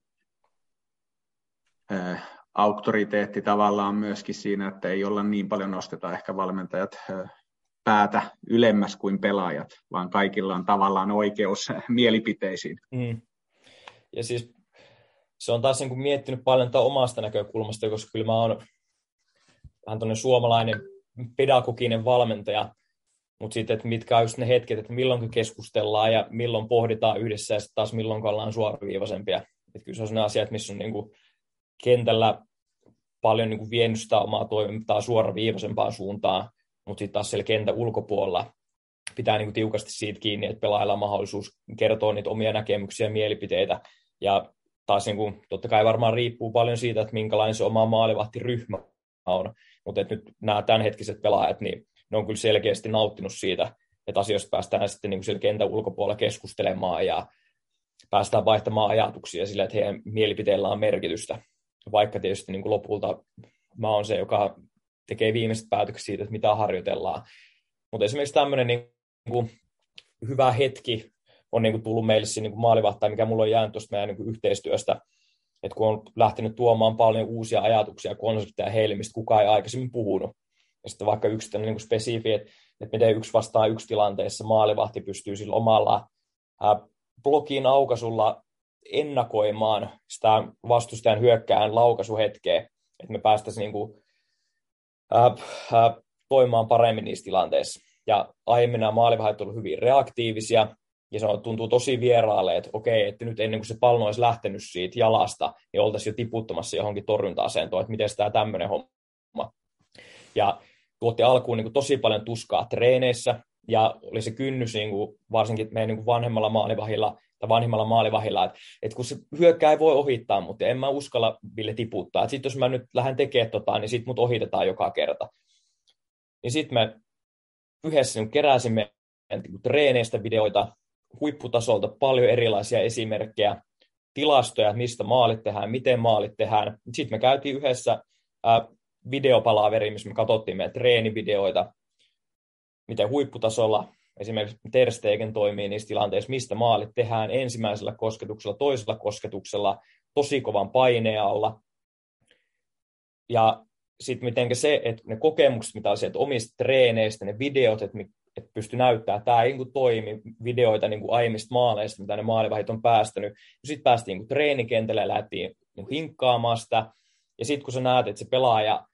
auktoriteetti tavallaan myöskin siinä, että ei olla niin paljon nosteta ehkä valmentajat päätä ylemmäs kuin pelaajat, vaan kaikilla on tavallaan oikeus mielipiteisiin. Mm. Ja siis se on taas niin kuin miettinyt paljon omasta näkökulmasta, koska kyllä mä oon vähän tuonne suomalainen pedagoginen valmentaja, mutta sitten, että mitkä on just ne hetket, että milloin keskustellaan ja milloin pohditaan yhdessä ja sitten taas milloin ollaan suoraviivaisempia. Että kyllä se on ne asiat, missä on niin kuin kentällä paljon niin kuin vienyt sitä omaa toimintaa suoraviivaisempaan suuntaan, mutta sitten taas siellä kentän ulkopuolella pitää niin kuin tiukasti siitä kiinni, että pelaajilla on mahdollisuus kertoa niitä omia näkemyksiä ja mielipiteitä. Ja taas niin kuin, totta kai varmaan riippuu paljon siitä, että minkälainen se oma maalivahtiryhmä on. Mutta nyt nämä tämänhetkiset pelaajat, niin ne on kyllä selkeästi nauttinut siitä, että asioista päästään sitten niin kuin kentän ulkopuolella keskustelemaan ja päästään vaihtamaan ajatuksia sillä, että heidän mielipiteillä on merkitystä vaikka tietysti niin kuin lopulta mä oon se, joka tekee viimeiset päätökset siitä, että mitä harjoitellaan. Mutta esimerkiksi tämmöinen niin kuin hyvä hetki on niin kuin tullut meille siinä niin maalivahtaa, mikä mulla on jäänyt tuosta meidän niin kuin yhteistyöstä, että kun on lähtenyt tuomaan paljon uusia ajatuksia ja konsepteja heille, mistä kukaan ei aikaisemmin puhunut. Ja sitten vaikka yksi niin spesifi, että, että miten yksi vastaa yksi tilanteessa maalivahti pystyy sillä omalla ää, blogin aukaisulla ennakoimaan sitä vastustajan hyökkään laukaisuhetkeä, että me päästäisiin niin kuin, äh, äh, toimimaan paremmin niissä tilanteissa. Ja aiemmin nämä maalivahdit ovat hyvin reaktiivisia, ja se on, tuntuu tosi vieraalle, että okei, että nyt ennen kuin se pallo olisi lähtenyt siitä jalasta, niin oltaisiin jo tiputtamassa johonkin torjunta-asentoon, että miten tämä tämmöinen homma. Ja tuotti alkuun niin kuin tosi paljon tuskaa treeneissä, ja oli se kynnys niin kuin, varsinkin meidän niin kuin vanhemmalla maalivahilla tai vanhimmalla maalivahilla, että, että kun se hyökkää ei voi ohittaa, mutta en mä uskalla Ville tiputtaa. Sitten jos mä nyt lähden tekemään tota, niin sitten mut ohitetaan joka kerta. Niin sitten me yhdessä niin keräsimme treeneistä videoita huipputasolta paljon erilaisia esimerkkejä, tilastoja, mistä maalit tehdään, miten maalit tehdään. Sitten me käytiin yhdessä ää, videopalaveri, missä me katsottiin meidän treenivideoita, miten huipputasolla esimerkiksi Ter Stegen toimii niissä tilanteissa, mistä maalit tehdään ensimmäisellä kosketuksella, toisella kosketuksella, tosi kovan paineen alla. Ja sitten miten se, että ne kokemukset, mitä on sieltä omista treeneistä, ne videot, että, että pysty näyttämään, että tämä ei niin toimi, videoita niin kuin aiemmista maaleista, mitä ne maalivahit on päästänyt. Sitten päästiin niin treenikentälle ja lähdettiin niin hinkkaamaan sitä. Ja sitten kun sä näet, että se pelaaja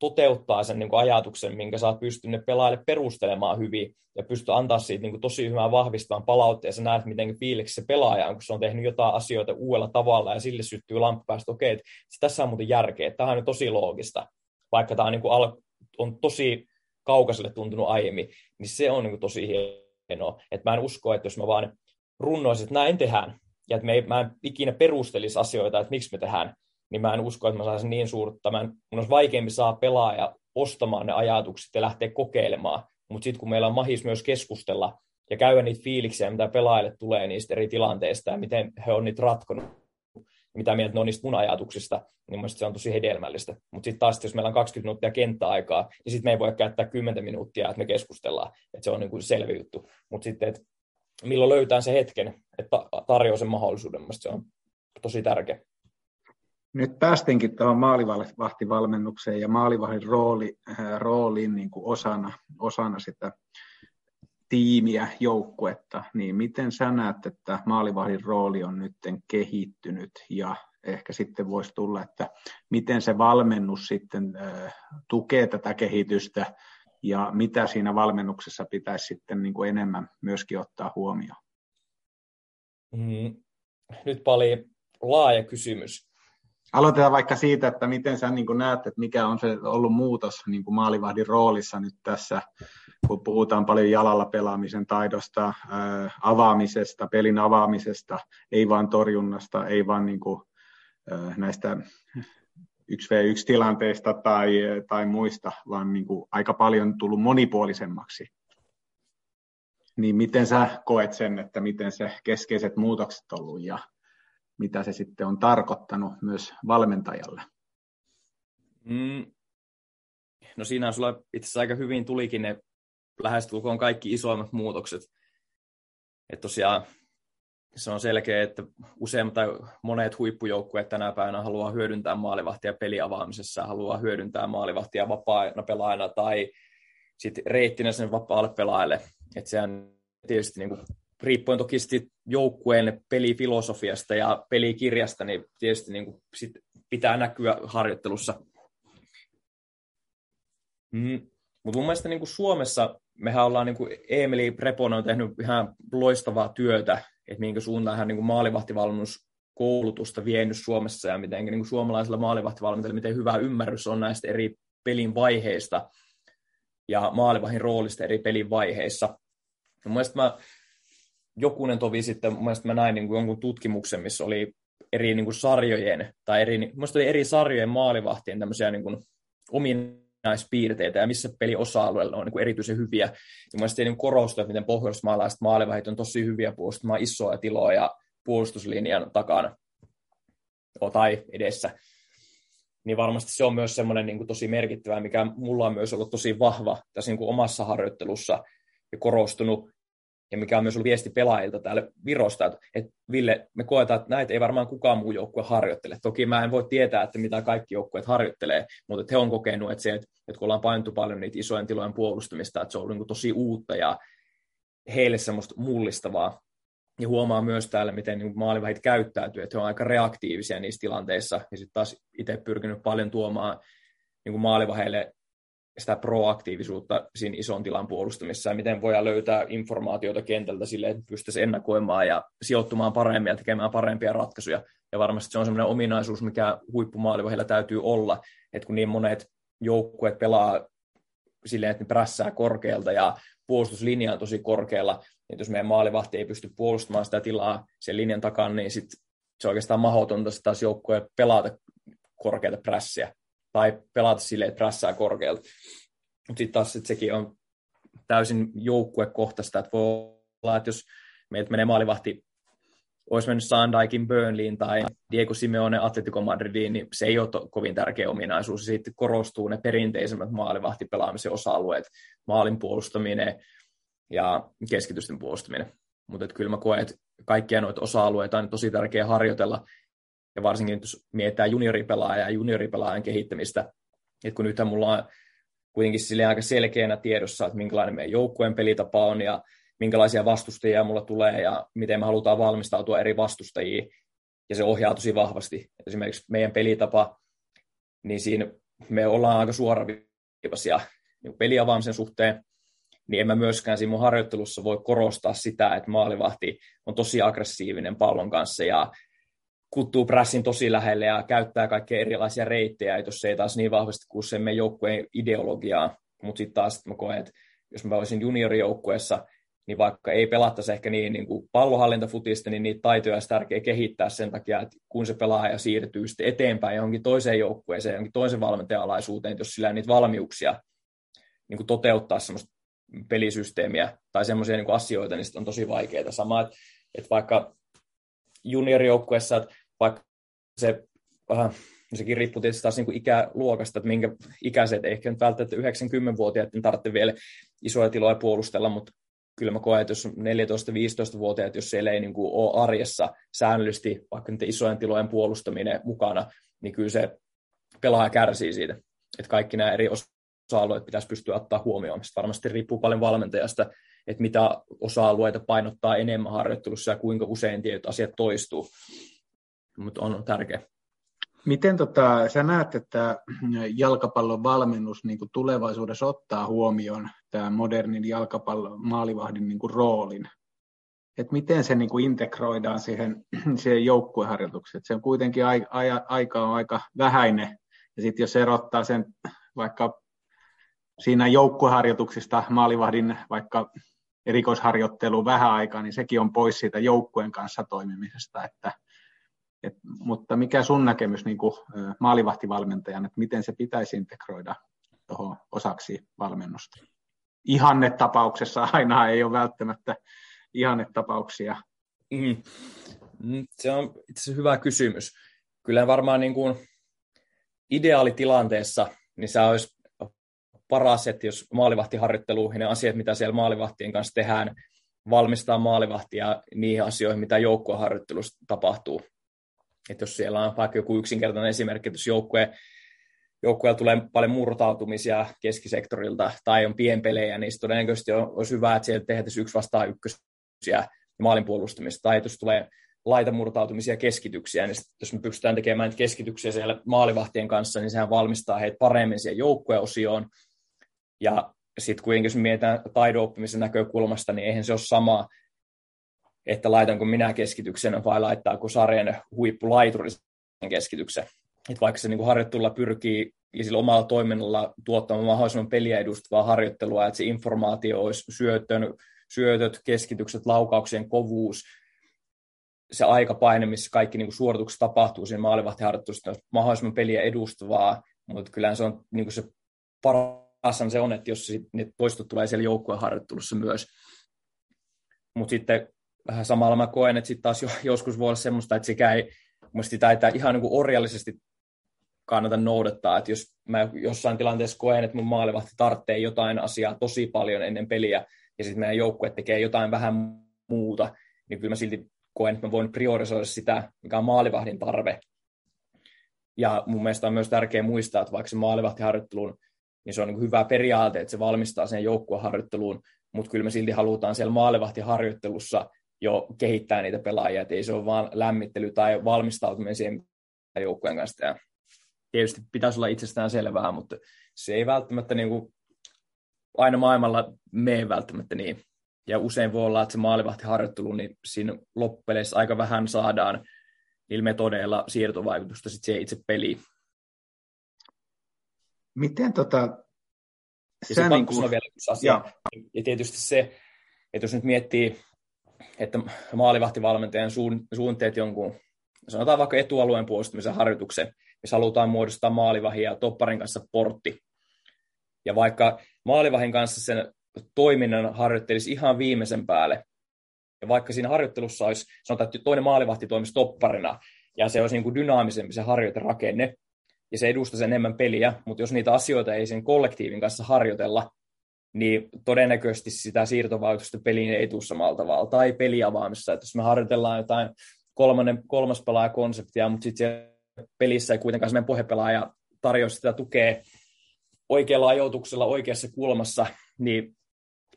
toteuttaa sen niin kuin ajatuksen, minkä sä oot pystynyt pelaajille perustelemaan hyvin ja pystyt antaa siitä niin kuin tosi hyvää vahvistavan palautteen ja sä näet, miten fiiliksi se pelaaja on, kun se on tehnyt jotain asioita uudella tavalla ja sille syttyy lamppu päästä, okei, että tässä on muuten järkeä, tämä on tosi loogista, vaikka tämä on, niin kuin al- on tosi kaukaiselle tuntunut aiemmin, niin se on niin kuin tosi hienoa, että mä en usko, että jos mä vaan runnoisin, että näin tehdään, ja että me ei, mä en ikinä perustelisi asioita, että miksi me tehdään, niin mä en usko, että mä saisin niin suurta. Mä en, mun olisi vaikeampi saa pelaaja ostamaan ne ajatukset ja lähteä kokeilemaan. Mutta sitten kun meillä on mahis myös keskustella ja käydä niitä fiiliksiä, mitä pelaajille tulee niistä eri tilanteista ja miten he on niitä ratkonut, mitä mieltä ne on niistä mun ajatuksista, niin mielestäni se on tosi hedelmällistä. Mutta sitten taas, jos meillä on 20 minuuttia kenttäaikaa, niin sitten me ei voi käyttää 10 minuuttia, että me keskustellaan. Että se on niin kuin selvä juttu. Mutta sitten, että milloin löytää se hetken, että tarjoaa sen mahdollisuuden, se on tosi tärkeä. Nyt päästinkin tuohon maalivahtivalmennukseen ja maalivahdin rooli, äh, rooliin niin kuin osana, osana sitä tiimiä, joukkuetta, niin miten sä näet, että maalivahdin rooli on nyt kehittynyt ja ehkä sitten voisi tulla, että miten se valmennus sitten äh, tukee tätä kehitystä ja mitä siinä valmennuksessa pitäisi sitten niin kuin enemmän myöskin ottaa huomioon? Mm, nyt paljon laaja kysymys. Aloitetaan vaikka siitä, että miten sä niin näet, että mikä on se ollut muutos niin maalivahdin roolissa nyt tässä, kun puhutaan paljon jalalla pelaamisen taidosta, ää, avaamisesta, pelin avaamisesta, ei vain torjunnasta, ei vain niin kuin, ää, näistä 1v1-tilanteista tai, tai muista, vaan niin kuin aika paljon tullut monipuolisemmaksi. Niin miten sä koet sen, että miten se keskeiset muutokset on ollut ja mitä se sitten on tarkoittanut myös valmentajalle? Mm. No siinä sulla itse asiassa aika hyvin tulikin ne lähestulkoon kaikki isoimmat muutokset. Että tosiaan se on selkeä, että useimmat tai monet huippujoukkueet tänä päivänä haluaa hyödyntää maalivahtia peliavaamisessa, haluaa hyödyntää maalivahtia vapaana pelaajana tai sitten reittinä sen vapaalle pelaajalle. Että sehän tietysti niin kuin, riippuen toki joukkueen pelifilosofiasta ja pelikirjasta, niin tietysti niin kuin, sit pitää näkyä harjoittelussa. Mm. Mutta mun mielestä niin kuin Suomessa mehän ollaan, niin kuin Emeli Preponen on tehnyt ihan loistavaa työtä että minkä suuntaan hän niin maalivahtivalmennuskoulutusta vienyt Suomessa ja miten niin kuin suomalaisilla maalivahtivalmentajilla, miten hyvä ymmärrys on näistä eri pelin vaiheista ja maalivahin roolista eri pelin vaiheissa. Mun mielestä mä jokunen tovi sitten, mun mä näin niin kuin jonkun tutkimuksen, missä oli eri niin kuin sarjojen, tai eri, mun oli eri sarjojen maalivahtien tämmöisiä niin kuin ominaispiirteitä ja missä peli osa-alueella on niin kuin erityisen hyviä. Ja mielestäni niin korostuu, että miten pohjoismaalaiset maalivahit on tosi hyviä puolustamaan isoa tiloa ja puolustuslinjan takana tai edessä. Niin varmasti se on myös semmoinen niin kuin tosi merkittävä, mikä mulla on myös ollut tosi vahva tässä niin kuin omassa harjoittelussa ja korostunut ja mikä on myös ollut viesti pelaajilta täällä Virosta, että, Ville, me koetaan, että näitä ei varmaan kukaan muu joukkue harjoittele. Toki mä en voi tietää, että mitä kaikki joukkueet harjoittelee, mutta että he on kokenut, että se, että, että kun ollaan painettu paljon niitä isojen tilojen puolustamista, että se on ollut niin tosi uutta ja heille semmoista mullistavaa. Ja huomaa myös täällä, miten niin maalivahit käyttäytyy, että he on aika reaktiivisia niissä tilanteissa. Ja sitten taas itse pyrkinyt paljon tuomaan niin maalivaheille sitä proaktiivisuutta siinä ison tilan puolustamissa ja miten voidaan löytää informaatiota kentältä sille, että pystyisi ennakoimaan ja sijoittumaan paremmin ja tekemään parempia ratkaisuja. Ja varmasti se on sellainen ominaisuus, mikä huippumaalivahilla täytyy olla, että kun niin monet joukkueet pelaa silleen, että ne prässää korkealta ja puolustuslinja on tosi korkealla, niin jos meidän maalivahti ei pysty puolustamaan sitä tilaa sen linjan takana, niin sit se on oikeastaan mahdotonta taas joukkueen pelata korkeita prässiä tai pelata silleen, että prässää korkealta. Mutta sitten taas sit sekin on täysin joukkuekohtaista, että voi olla, että jos meiltä menee maalivahti, olisi mennyt Sandaikin Burnleyin tai Diego Simeone Atletico Madridiin, niin se ei ole to- kovin tärkeä ominaisuus. Sitten korostuu ne perinteisemmät maalivahtipelaamisen osa-alueet, maalin puolustaminen ja keskitysten puolustaminen. Mutta kyllä mä koen, että kaikkia noita osa-alueita on tosi tärkeää harjoitella, ja varsinkin jos mietitään junioripelaajaa ja junioripelaajan kehittämistä, että kun nythän mulla on kuitenkin sille aika selkeänä tiedossa, että minkälainen meidän joukkueen pelitapa on ja minkälaisia vastustajia mulla tulee ja miten me halutaan valmistautua eri vastustajiin. Ja se ohjaa tosi vahvasti. Esimerkiksi meidän pelitapa, niin siinä me ollaan aika suoraviivaisia niin peliavaamisen suhteen, niin en mä myöskään siinä mun harjoittelussa voi korostaa sitä, että maalivahti on tosi aggressiivinen pallon kanssa ja kuttuu prässin tosi lähelle ja käyttää kaikkea erilaisia reittejä, jos se ei taas niin vahvasti kuin se meidän joukkueen ideologiaa. Mutta sitten taas mä koen, että jos mä olisin juniorijoukkueessa, niin vaikka ei pelattaisi ehkä niin, niin kuin pallohallintafutista, niin niitä taitoja olisi tärkeää kehittää sen takia, että kun se pelaaja siirtyy sitten eteenpäin johonkin toiseen joukkueeseen, johonkin toisen valmentajan alaisuuteen, jos sillä on niitä valmiuksia niin kuin toteuttaa semmoista pelisysteemiä tai semmoisia niin asioita, niin on tosi vaikeaa. Sama, että, että vaikka juniorijoukkueessa, että vaikka se, äh, sekin riippuu tietysti taas niin ikäluokasta, että minkä ikäiset, ehkä nyt välttämättä 90-vuotiaat niin tarvitse vielä isoja tiloja puolustella, mutta kyllä mä koen, että jos 14-15-vuotiaat, jos siellä ei niin kuin ole arjessa säännöllisesti vaikka niiden isojen tilojen puolustaminen mukana, niin kyllä se pelaaja kärsii siitä. Että kaikki nämä eri osa-alueet pitäisi pystyä ottaa huomioon. Sitten varmasti riippuu paljon valmentajasta, että mitä osa-alueita painottaa enemmän harjoittelussa ja kuinka usein tietyt asiat toistuu. Mutta on tärkeä. Miten tota, sä näet, että jalkapallon valmennus niin kuin tulevaisuudessa ottaa huomioon tämä modernin jalkapallon maalivahdin niin kuin roolin? Et miten se niin kuin integroidaan siihen, siihen joukkueharjoitukseen? Se on kuitenkin ai, ai, aika on aika vähäinen. Ja sitten jos erottaa sen vaikka siinä joukkueharjoituksista maalivahdin vaikka erikoisharjoittelu vähän aikaa, niin sekin on pois siitä joukkueen kanssa toimimisesta. Että, et, mutta mikä sun näkemys niin kuin maalivahtivalmentajan, että miten se pitäisi integroida tuohon osaksi valmennusta? Ihannetapauksessa aina ei ole välttämättä ihannetapauksia. Mm. mm. Se on itse asiassa hyvä kysymys. Kyllä varmaan niin kuin ideaalitilanteessa niin se olisi paras, että jos maalivahtiharjoittelu ja ne asiat, mitä siellä maalivahtien kanssa tehdään, valmistaa maalivahtia niihin asioihin, mitä joukkueharjoittelussa tapahtuu. Että jos siellä on vaikka joku yksinkertainen esimerkki, että jos joukkue, joukkueella tulee paljon murtautumisia keskisektorilta tai on pienpelejä, niin todennäköisesti olisi hyvä, että siellä tehdään yksi vastaan ykkösiä ja maalin puolustamista. Tai jos tulee laitamurtautumisia keskityksiä, niin jos me pystytään tekemään keskityksiä siellä maalivahtien kanssa, niin sehän valmistaa heitä paremmin siihen joukkueosioon, ja sitten kuitenkin jos mietitään taidon oppimisen näkökulmasta, niin eihän se ole sama, että laitanko minä keskityksen vai laittaako sarjan huippulaituri keskityksen. Et vaikka se niin harjoittelulla pyrkii ja sillä omalla toiminnalla tuottamaan mahdollisimman peliä edustavaa harjoittelua, että se informaatio olisi syötön, syötöt, keskitykset, laukauksien kovuus, se aikapaine, missä kaikki niin kuin suoritukset tapahtuu siinä maalivahtiharjoittelussa, mahdollisimman peliä edustavaa, mutta kyllä se on niin kuin se paras se on, että jos ne toistot tulee siellä joukkueharjoittelussa myös. Mutta sitten vähän samalla mä koen, että sitten taas joskus voi olla semmoista, että sekä ei, sitä ei ihan niin kuin orjallisesti kannata noudattaa, että jos mä jossain tilanteessa koen, että mun maalivahti tarvitsee jotain asiaa tosi paljon ennen peliä, ja sitten meidän joukkue tekee jotain vähän muuta, niin kyllä mä silti koen, että mä voin priorisoida sitä, mikä on maalivahdin tarve. Ja mun mielestä on myös tärkeää muistaa, että vaikka se maalivahtiharjoittelun niin se on niin hyvä periaate, että se valmistaa sen joukkueharjoitteluun, mutta kyllä me silti halutaan siellä maalevahtiharjoittelussa jo kehittää niitä pelaajia, että ei se ole vaan lämmittely tai valmistautuminen siihen joukkueen kanssa. Ja tietysti pitäisi olla itsestään selvää, mutta se ei välttämättä niin kuin aina maailmalla mene välttämättä niin. Ja usein voi olla, että se maalivahtiharjoittelu, niin siinä loppupeleissä aika vähän saadaan niillä metodeilla siirtovaikutusta sit siihen itse peliin. Miten tota... Ja sä niin kuin... vielä yksi asia. Ja. ja tietysti se, että jos nyt miettii, että maalivahtivalmentajan suunteet jonkun, sanotaan vaikka etualueen puolustamisen harjoituksen, missä halutaan muodostaa maalivahin ja topparin kanssa portti. Ja vaikka maalivahin kanssa sen toiminnan harjoittelisi ihan viimeisen päälle, ja vaikka siinä harjoittelussa olisi, sanotaan, että toinen maalivahti toimisi topparina, ja se olisi niin kuin dynaamisempi se harjoiterakenne, ja se edustaisi enemmän peliä, mutta jos niitä asioita ei sen kollektiivin kanssa harjoitella, niin todennäköisesti sitä siirtovaikutusta peliin ei tule samalla tavalla. Tai peliavaamissa, että jos me harjoitellaan jotain kolmannen, kolmas pelaaja konseptia, mutta sitten pelissä ei kuitenkaan sellainen pohjapelaaja tarjoa sitä tukea oikealla ajoituksella oikeassa kulmassa, niin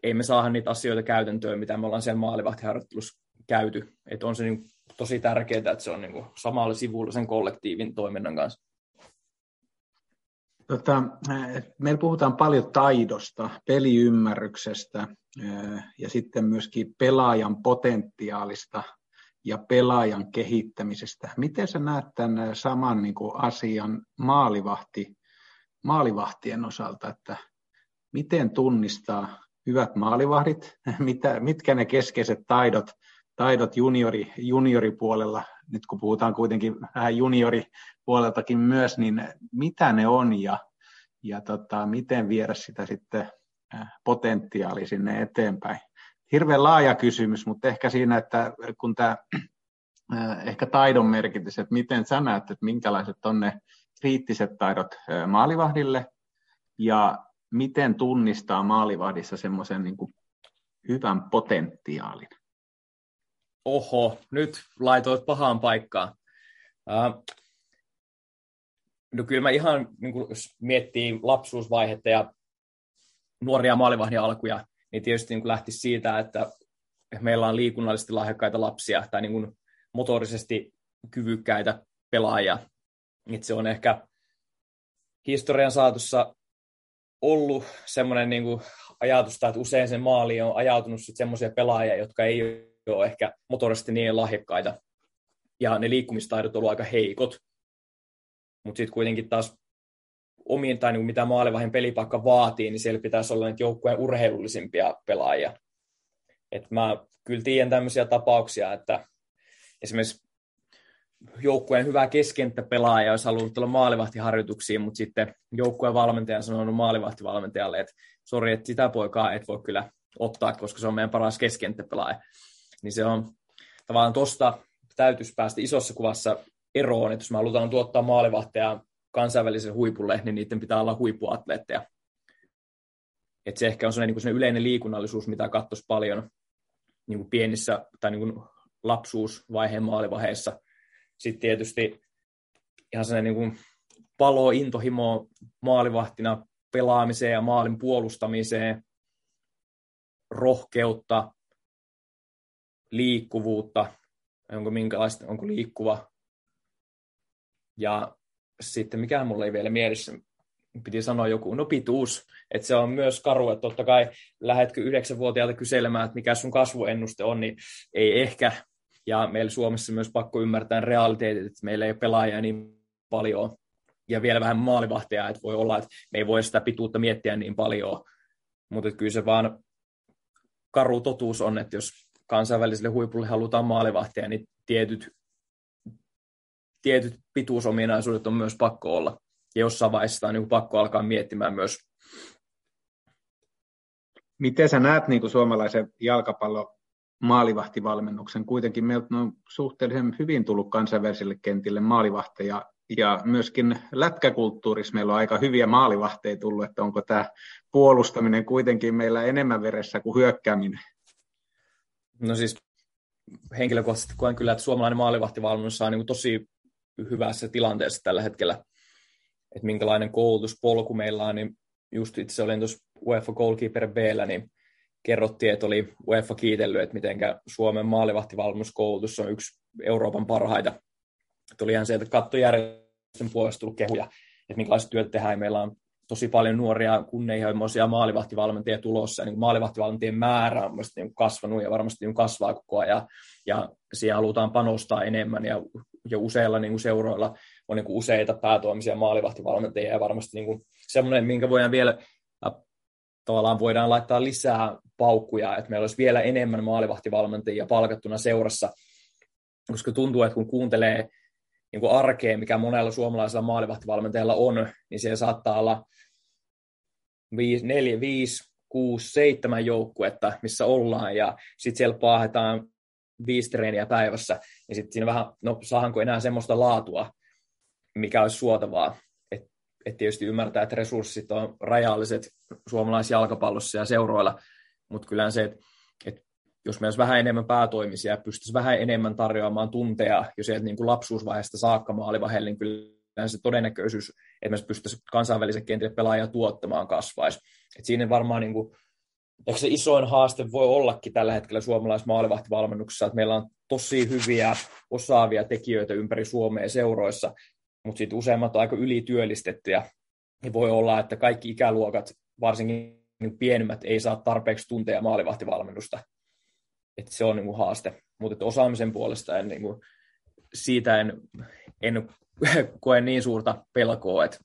ei me saada niitä asioita käytäntöön, mitä me ollaan siellä maalivahtiharjoittelussa käyty. Että on se niin tosi tärkeää, että se on niin samalla sivulla sen kollektiivin toiminnan kanssa. Tota, meillä puhutaan paljon taidosta, peliymmärryksestä ja sitten myöskin pelaajan potentiaalista ja pelaajan kehittämisestä. Miten sä näet tämän saman niin kuin asian maalivahti, maalivahtien osalta, että miten tunnistaa hyvät maalivahdit, mitkä ne keskeiset taidot, taidot juniori, junioripuolella, nyt kun puhutaan kuitenkin vähän juniori puoleltakin myös, niin mitä ne on ja, ja tota, miten viedä sitä sitten äh, potentiaali sinne eteenpäin. Hirveän laaja kysymys, mutta ehkä siinä, että kun tämä äh, ehkä taidon merkitys, että miten sä näet, että minkälaiset on ne kriittiset taidot äh, maalivahdille ja miten tunnistaa maalivahdissa semmoisen niin hyvän potentiaalin? Oho, nyt laitoit pahaan paikkaan. No kyllä mä ihan, niin kuin, jos miettii lapsuusvaihetta ja nuoria maalivahdin alkuja, niin tietysti niin lähti siitä, että meillä on liikunnallisesti lahjakkaita lapsia tai niin kuin motorisesti kyvykkäitä pelaajia. Että se on ehkä historian saatossa ollut semmoinen niin kuin ajatusta, että usein sen maaliin on ajautunut semmoisia pelaajia, jotka ei ole ehkä motorisesti niin lahjakkaita. Ja ne liikkumistaidot ollut aika heikot. Mutta sitten kuitenkin taas omiin tai niin mitä maalivahin pelipaikka vaatii, niin siellä pitäisi olla niitä joukkueen urheilullisimpia pelaajia. Et mä kyllä tiedän tämmöisiä tapauksia, että esimerkiksi joukkueen hyvä keskenttäpelaaja olisi halunnut tulla maalivahtiharjoituksiin, mutta sitten joukkueen valmentaja on sanonut maalivahtivalmentajalle, että sori, että sitä poikaa et voi kyllä ottaa, koska se on meidän paras keskenttäpelaaja. Niin se on tavallaan tuosta täytyisi päästä isossa kuvassa eroon, että jos me halutaan tuottaa maalivahteja kansainvälisen huipulle, niin niiden pitää olla huippuatleetteja. Et se ehkä on sellainen, niin sellainen yleinen liikunnallisuus, mitä katsoisi paljon niin kuin pienissä tai niin kuin lapsuusvaiheen maalivaiheessa. Sitten tietysti ihan sellainen niin kuin palo, intohimo maalivahtina pelaamiseen ja maalin puolustamiseen, rohkeutta, liikkuvuutta, onko minkälaista, onko liikkuva. Ja sitten mikä mulla ei vielä mielessä, piti sanoa joku, no pituus, että se on myös karu, että totta kai lähetkö yhdeksänvuotiaalta kyselemään, että mikä sun kasvuennuste on, niin ei ehkä, ja meillä Suomessa myös pakko ymmärtää realiteetit, että meillä ei ole pelaajia niin paljon, ja vielä vähän maalivahtia, että voi olla, että me ei voi sitä pituutta miettiä niin paljon, mutta kyllä se vaan karu totuus on, että jos kansainväliselle huipulle halutaan maalivahtia, niin tietyt, tietyt pituusominaisuudet on myös pakko olla. Ja jossain vaiheessa on niin pakko alkaa miettimään myös. Miten sä näet niin kuin suomalaisen jalkapallon maalivahtivalmennuksen? Kuitenkin meiltä on suhteellisen hyvin tullut kansainvälisille kentille maalivahteja ja myöskin lätkäkulttuurissa meillä on aika hyviä maalivahteja tullut, että onko tämä puolustaminen kuitenkin meillä enemmän veressä kuin hyökkääminen? No siis henkilökohtaisesti koen kyllä, että suomalainen maalivahtivalmennus on niin tosi hyvässä tilanteessa tällä hetkellä, että minkälainen koulutuspolku meillä on, niin just itse olin tuossa UEFA Goalkeeper b niin kerrottiin, että oli UEFA kiitellyt, että miten Suomen maalivahtivalmennuskoulutus on yksi Euroopan parhaita. Tuli ihan sieltä kattojärjestön puolesta tullut kehuja, että minkälaista työtä tehdään. Meillä on tosi paljon nuoria kunnianhimoisia maalivahtivalmentajia tulossa, ja niin maalivahtivalmentajien määrä on niin kasvanut ja varmasti niin kasvaa koko ajan, ja siihen halutaan panostaa enemmän, ja, ja useilla niin seuroilla on niin kuin useita päätoimisia maalivahtivalmentajia, ja varmasti niin kuin semmoinen, minkä voidaan vielä tavallaan voidaan laittaa lisää paukkuja, että meillä olisi vielä enemmän maalivahtivalmentajia palkattuna seurassa, koska tuntuu, että kun kuuntelee niin kuin arkeen, mikä monella suomalaisella maalivahtivalmentajalla on, niin siellä saattaa olla 5, 4, 5, 6, 7 joukkuetta, missä ollaan, ja sitten siellä paahetaan viisi treeniä päivässä, niin sitten siinä vähän, no saahanko enää semmoista laatua, mikä olisi suotavaa. Että et tietysti ymmärtää, että resurssit on rajalliset suomalaisjalkapallossa ja seuroilla, mutta kyllä se, että jos meillä olisi vähän enemmän päätoimisia, pystyisi vähän enemmän tarjoamaan tunteja jo sieltä niin kuin lapsuusvaiheesta saakka maalivaiheelle, niin kyllä se todennäköisyys, että me pystyisi kansainvälisen kentille pelaajia tuottamaan kasvaisi. Et siinä varmaan niin kuin, ehkä se isoin haaste voi ollakin tällä hetkellä suomalaisessa maalivahtivalmennuksessa, että meillä on tosi hyviä, osaavia tekijöitä ympäri Suomea seuroissa, mutta sitten useimmat on aika ylityöllistettyjä. Ja voi olla, että kaikki ikäluokat, varsinkin pienimmät, ei saa tarpeeksi tunteja maalivahtivalmennusta että se on niin kuin haaste. Mutta osaamisen puolesta en, niin kuin, siitä en, en koe niin suurta pelkoa. Et,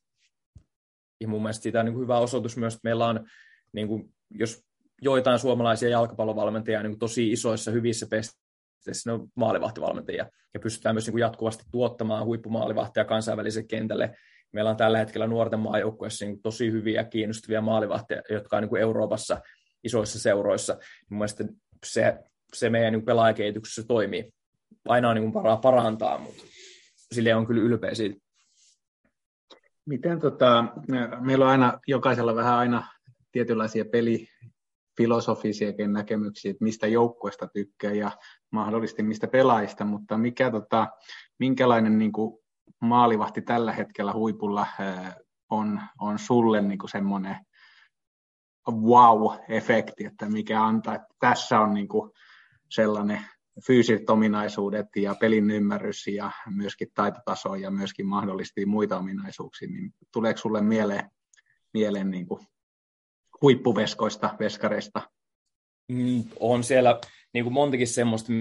ja mun mielestä siitä on niin kuin hyvä osoitus myös, että meillä on, niin kuin, jos joitain suomalaisia jalkapallovalmentajia niin kuin tosi isoissa, hyvissä pesteissä, ne on maalivahtivalmentajia, ja pystytään myös niin kuin jatkuvasti tuottamaan huippumaalivahtia kansainväliselle kentälle. Meillä on tällä hetkellä nuorten maajoukkueessa niin tosi hyviä, kiinnostavia maalivahtia, jotka on niin kuin Euroopassa isoissa seuroissa. Mun mielestä se se meidän niin pelaajakehityksessä toimii. Aina on niin varaa parantaa, mutta sille on kyllä ylpeä siitä. Miten tota, meillä on aina jokaisella vähän aina tietynlaisia pelifilosofisiakin näkemyksiä, että mistä joukkueesta tykkää ja mahdollisesti mistä pelaajista, mutta mikä, tota, minkälainen niin kuin maalivahti tällä hetkellä huipulla on, on sulle niin kuin semmoinen wow-efekti, että mikä antaa, että tässä on niin kuin sellainen fyysiset ominaisuudet ja pelin ymmärrys ja myöskin taitotaso ja myöskin mahdollisesti muita ominaisuuksia, niin tuleeko sulle mieleen, mieleen niin kuin huippuveskoista, veskareista? Mm, on siellä niin kuin montakin semmoista,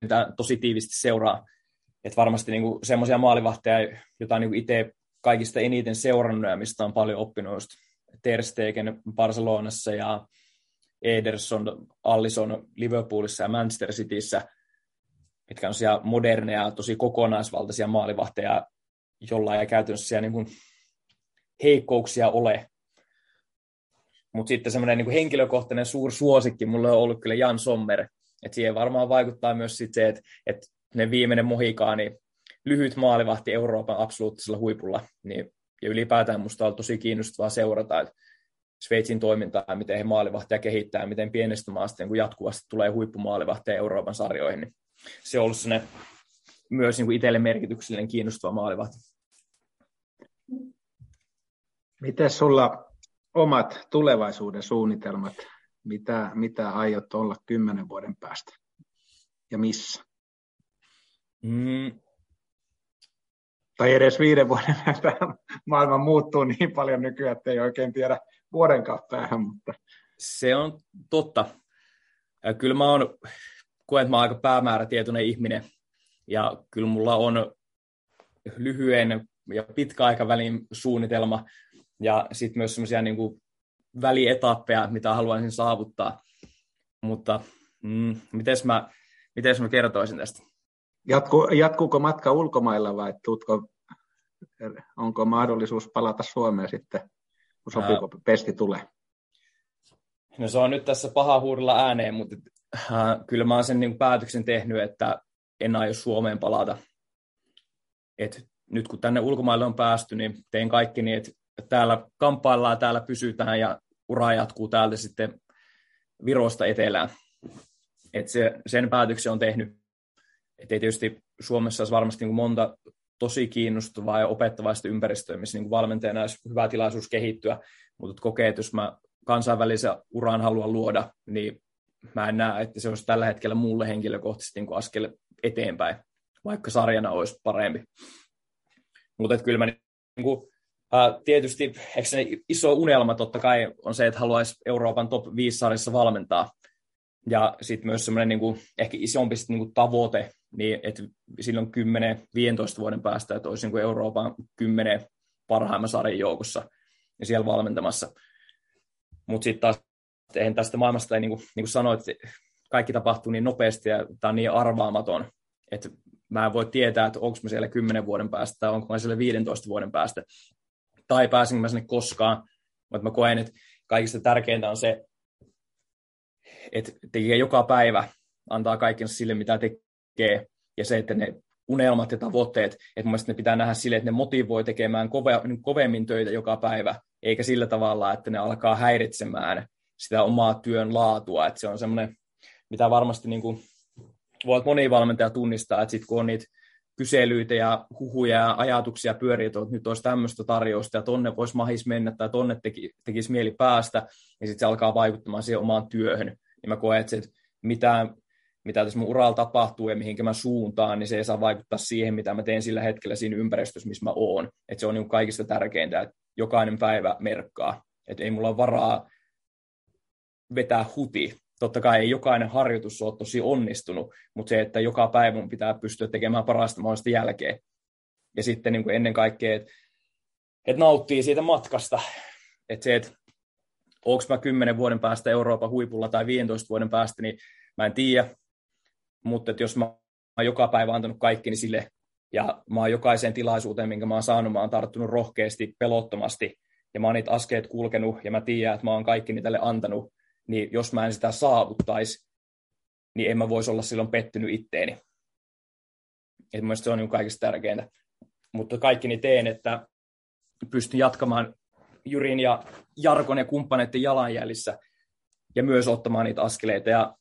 mitä tosi tiivisti seuraa. Että varmasti niin semmoisia maalivahteja, joita niin itse kaikista eniten seurannut ja mistä on paljon oppinut just Ter Stegen Barcelonassa ja Ederson, Allison Liverpoolissa ja Manchester Cityssä, mitkä on siellä moderneja, tosi kokonaisvaltaisia maalivahteja, jolla ei käytännössä siellä niin kuin heikkouksia ole. Mutta sitten semmoinen niin henkilökohtainen suosikki mulle on ollut kyllä Jan Sommer. Et siihen varmaan vaikuttaa myös sit se, että et ne viimeinen mohikaani, lyhyt maalivahti Euroopan absoluuttisella huipulla, niin, ja ylipäätään musta on tosi kiinnostavaa seurata, että Sveitsin toimintaa, miten he maalivahtia kehittää, miten pienestä maasta niin jatkuvasti tulee huippumaalivahtia Euroopan sarjoihin, niin se on ollut myös niin kuin itselle merkityksellinen kiinnostava maalivahti. Miten sulla omat tulevaisuuden suunnitelmat, mitä, mitä aiot olla kymmenen vuoden päästä ja missä? Mm. Tai edes viiden vuoden päästä maailma muuttuu niin paljon nykyään, että ei oikein tiedä vuoden päähän. Mutta... Se on totta. Kyllä mä oon, koen, että mä oon aika päämäärätietoinen ihminen. Ja kyllä mulla on lyhyen ja pitkäaikavälin suunnitelma ja sitten myös semmoisia niin välietappeja, mitä haluaisin saavuttaa. Mutta mm, miten mä, mites mä kertoisin tästä? Jatku, jatkuuko matka ulkomailla vai tuutko, onko mahdollisuus palata Suomeen sitten, kun sopiiko Ää... pesti tulee? No se on nyt tässä paha huudella ääneen, mutta äh, kyllä mä oon sen niin päätöksen tehnyt, että en aio Suomeen palata. Et nyt kun tänne ulkomaille on päästy, niin teen kaikki niin, että täällä kamppaillaan, täällä pysytään ja ura jatkuu täältä sitten Virosta etelään. Et se, sen päätöksen on tehnyt. Et ei tietysti Suomessa olisi varmasti niin monta tosi kiinnostavaa ja opettavaista ympäristöä, missä niin valmentajana olisi hyvä tilaisuus kehittyä, mutta kokee, että jos mä kansainvälisen uran haluan luoda, niin mä en näe, että se olisi tällä hetkellä mulle henkilökohtaisesti niin askel eteenpäin, vaikka sarjana olisi parempi. Mutta kyllä mä niin kuin, Uh, tietysti eikö se iso unelma totta kai on se, että haluaisi Euroopan top 5 sarjassa valmentaa. Ja sitten myös semmoinen niin ehkä isompi niin kuin tavoite, niin että silloin 10-15 vuoden päästä, että olisi niin Euroopan 10 parhaimman sarjan joukossa ja siellä valmentamassa. Mutta sitten taas eihän tästä maailmasta, niin kuin, niin kuin sanoit, kaikki tapahtuu niin nopeasti ja tämä on niin arvaamaton, että mä en voi tietää, että onko mä siellä 10 vuoden päästä tai onko mä siellä 15 vuoden päästä tai pääsinkö mä sinne koskaan, mutta mä koen, että kaikista tärkeintä on se, että tekee joka päivä, antaa kaikensa sille, mitä tekee, ja se, että ne unelmat ja tavoitteet, että mun ne pitää nähdä sille, että ne motivoi tekemään kove, niin kovemmin töitä joka päivä, eikä sillä tavalla, että ne alkaa häiritsemään sitä omaa työn laatua, että se on semmoinen, mitä varmasti niin kuin, voit moni valmentaja tunnistaa, että sitten kun on niitä kyselyitä ja huhuja ja ajatuksia pyörii, että nyt olisi tämmöistä tarjousta ja tonne voisi mahis mennä tai tonne teki, tekisi mieli päästä, ja sitten se alkaa vaikuttamaan siihen omaan työhön. Ja mä koen, että, se, että mitä, mitä tässä mun uralla tapahtuu ja mihinkä mä suuntaan, niin se ei saa vaikuttaa siihen, mitä mä teen sillä hetkellä siinä ympäristössä, missä mä oon. Että se on niin kaikista tärkeintä, että jokainen päivä merkkaa. Että ei mulla ole varaa vetää huti totta kai ei jokainen harjoitus ole tosi onnistunut, mutta se, että joka päivä mun pitää pystyä tekemään parasta mahdollista jälkeen. Ja sitten niin kuin ennen kaikkea, että et nauttii siitä matkasta. Että se, että onko mä kymmenen vuoden päästä Euroopan huipulla tai 15 vuoden päästä, niin mä en tiedä. Mutta että jos mä oon joka päivä antanut kaikkini sille, ja mä oon jokaiseen tilaisuuteen, minkä mä oon saanut, mä oon tarttunut rohkeasti, pelottomasti, ja mä oon niitä askeet kulkenut, ja mä tiedän, että mä oon kaikki tälle antanut, niin jos mä en sitä saavuttaisi, niin en mä voisi olla silloin pettynyt itteeni. Et mun se on niin kaikista tärkeintä. Mutta kaikki niin teen, että pystyn jatkamaan Jurin ja Jarkon ja kumppaneiden jalanjäljissä ja myös ottamaan niitä askeleita ja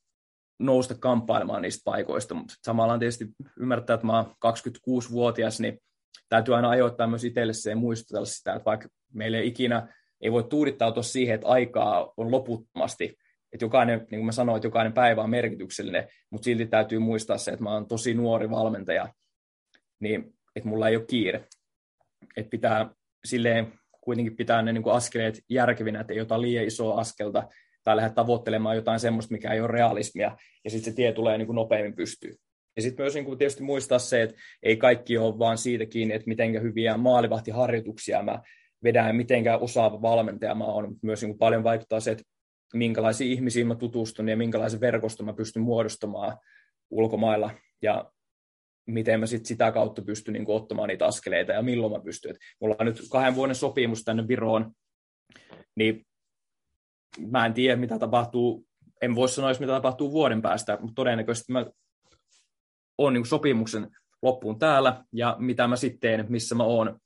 nousta kamppailemaan niistä paikoista. Mutta samalla on tietysti ymmärtää, että mä oon 26-vuotias, niin täytyy aina ajoittaa myös itselle se ja muistutella sitä, että vaikka meille ei ikinä ei voi tuudittautua siihen, että aikaa on loputtomasti, että jokainen, niin kuin mä sanoin, että jokainen päivä on merkityksellinen, mutta silti täytyy muistaa se, että mä oon tosi nuori valmentaja, niin että mulla ei ole kiire. Että pitää silleen kuitenkin pitää ne niin kuin askeleet järkevinä, että ei ota liian isoa askelta tai lähde tavoittelemaan jotain semmoista, mikä ei ole realismia, ja sitten se tie tulee niin kuin nopeammin pystyyn. Ja sitten myös niin kuin tietysti muistaa se, että ei kaikki ole vaan siitä kiinni, että miten hyviä maalivahtiharjoituksia mä vedän ja miten osaava valmentaja mä oon. Myös niin kuin paljon vaikuttaa se, että minkälaisiin ihmisiin mä tutustun ja minkälaisen verkoston mä pystyn muodostamaan ulkomailla. Ja miten mä sit sitä kautta pystyn niin kuin, ottamaan niitä askeleita ja milloin mä pystyn. Et mulla on nyt kahden vuoden sopimus tänne Viroon, niin mä en tiedä, mitä tapahtuu, en voi sanoa, mitä tapahtuu vuoden päästä, mutta todennäköisesti mä oon niin sopimuksen loppuun täällä, ja mitä mä sitten teen, missä mä oon,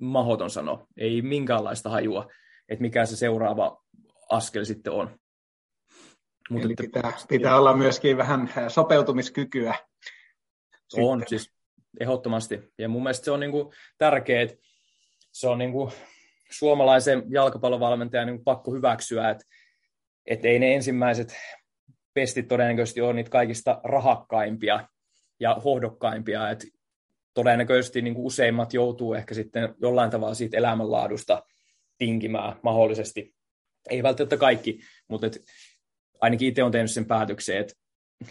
mahoton sano. Ei minkäänlaista hajua, että mikä se seuraava askel sitten on. Mutta Eli pitää, pitää olla myöskin vähän sopeutumiskykyä on siis ehdottomasti. Ja mun mielestä se on niin kuin tärkeää, että se on niin kuin suomalaisen jalkapallovalmentajan niin pakko hyväksyä, että, että ei ne ensimmäiset pestit todennäköisesti ole niitä kaikista rahakkaimpia ja hohdokkaimpia, että todennäköisesti niin kuin useimmat joutuu ehkä sitten jollain tavalla siitä elämänlaadusta tinkimään mahdollisesti. Ei välttämättä kaikki, mutta et ainakin itse on tehnyt sen päätöksen, että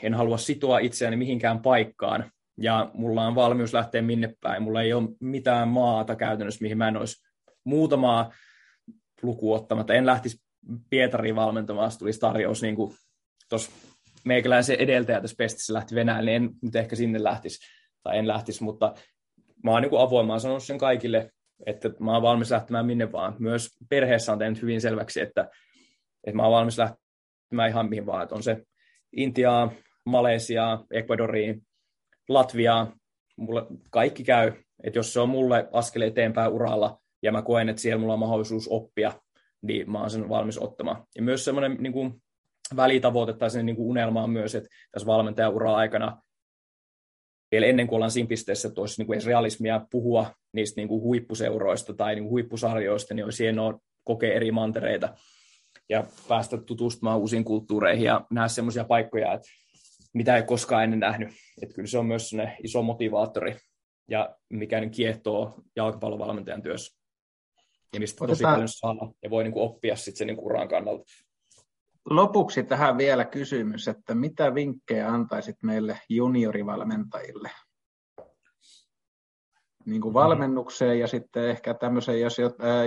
en halua sitoa itseäni mihinkään paikkaan, ja mulla on valmius lähteä minne päin. Mulla ei ole mitään maata käytännössä, mihin mä en olisi muutamaa lukua ottamatta. En lähtisi Pietariin valmentamaan, tulisi tarjous niin kuin tuossa meikäläisen edeltäjä tässä pestissä lähti Venäjälle, niin en nyt ehkä sinne lähtisi, tai en lähtisi, mutta mä oon niin avoin, mä oon sanonut sen kaikille, että mä oon valmis lähtemään minne vaan. Myös perheessä on tehnyt hyvin selväksi, että, että mä oon valmis lähtemään ihan mihin vaan, että on se Intiaa, Malesiaa, Ecuadoriin, Latviaa, mulle kaikki käy, että jos se on mulle askel eteenpäin uralla ja mä koen, että siellä mulla on mahdollisuus oppia, niin mä oon sen valmis ottamaan. Ja myös semmoinen niin kuin, välitavoite tai sen niin kuin unelma on myös, että tässä valmentajaura aikana vielä ennen kuin ollaan siinä pisteessä, että olisi niin kuin edes realismia puhua niistä niin kuin huippuseuroista tai niin kuin huippusarjoista, niin olisi hienoa kokea eri mantereita ja päästä tutustumaan uusiin kulttuureihin ja nähdä semmoisia paikkoja, että mitä ei koskaan ennen nähnyt. Että kyllä se on myös iso motivaattori ja mikä kiehtoo jalkapallovalmentajan työssä. Ja mistä Otetaan... tosi paljon saa ja voi niin kuin oppia sitten sen niin uran kannalta. Lopuksi tähän vielä kysymys, että mitä vinkkejä antaisit meille juniorivalmentajille? Niin kuin valmennukseen ja sitten ehkä tämmöiseen, jos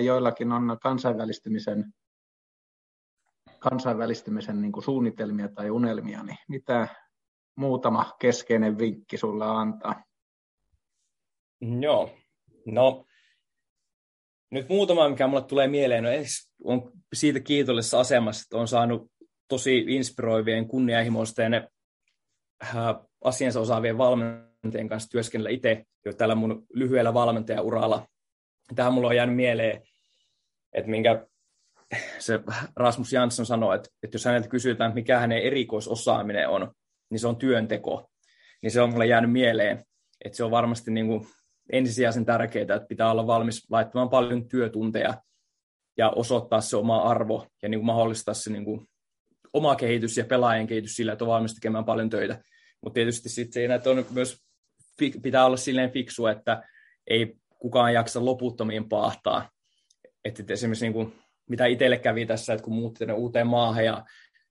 joillakin on kansainvälistymisen, kansainvälistymisen niin kuin suunnitelmia tai unelmia, niin mitä, muutama keskeinen vinkki sulla antaa? Joo, no nyt muutama, mikä mulle tulee mieleen, no on siitä kiitollisessa asemassa, että on saanut tosi inspiroivien, kunnianhimoisten äh, asiansa osaavien valmentajien kanssa työskennellä itse jo tällä mun lyhyellä valmentajauralla. Tähän mulla on jäänyt mieleen, että minkä se Rasmus Jansson sanoi, että, että jos häneltä kysytään, mikä hänen erikoisosaaminen on, niin se on työnteko. Niin se on mulle jäänyt mieleen, että se on varmasti niin kuin ensisijaisen tärkeää, että pitää olla valmis laittamaan paljon työtunteja ja osoittaa se oma arvo ja niin kuin mahdollistaa se niin kuin oma kehitys ja pelaajien kehitys sillä, että on valmis tekemään paljon töitä. Mutta tietysti sitten että on myös, pitää olla silleen fiksu, että ei kukaan jaksa loputtomiin paahtaa. Että esimerkiksi niin kuin, mitä itselle kävi tässä, että kun muutti uuteen maahan ja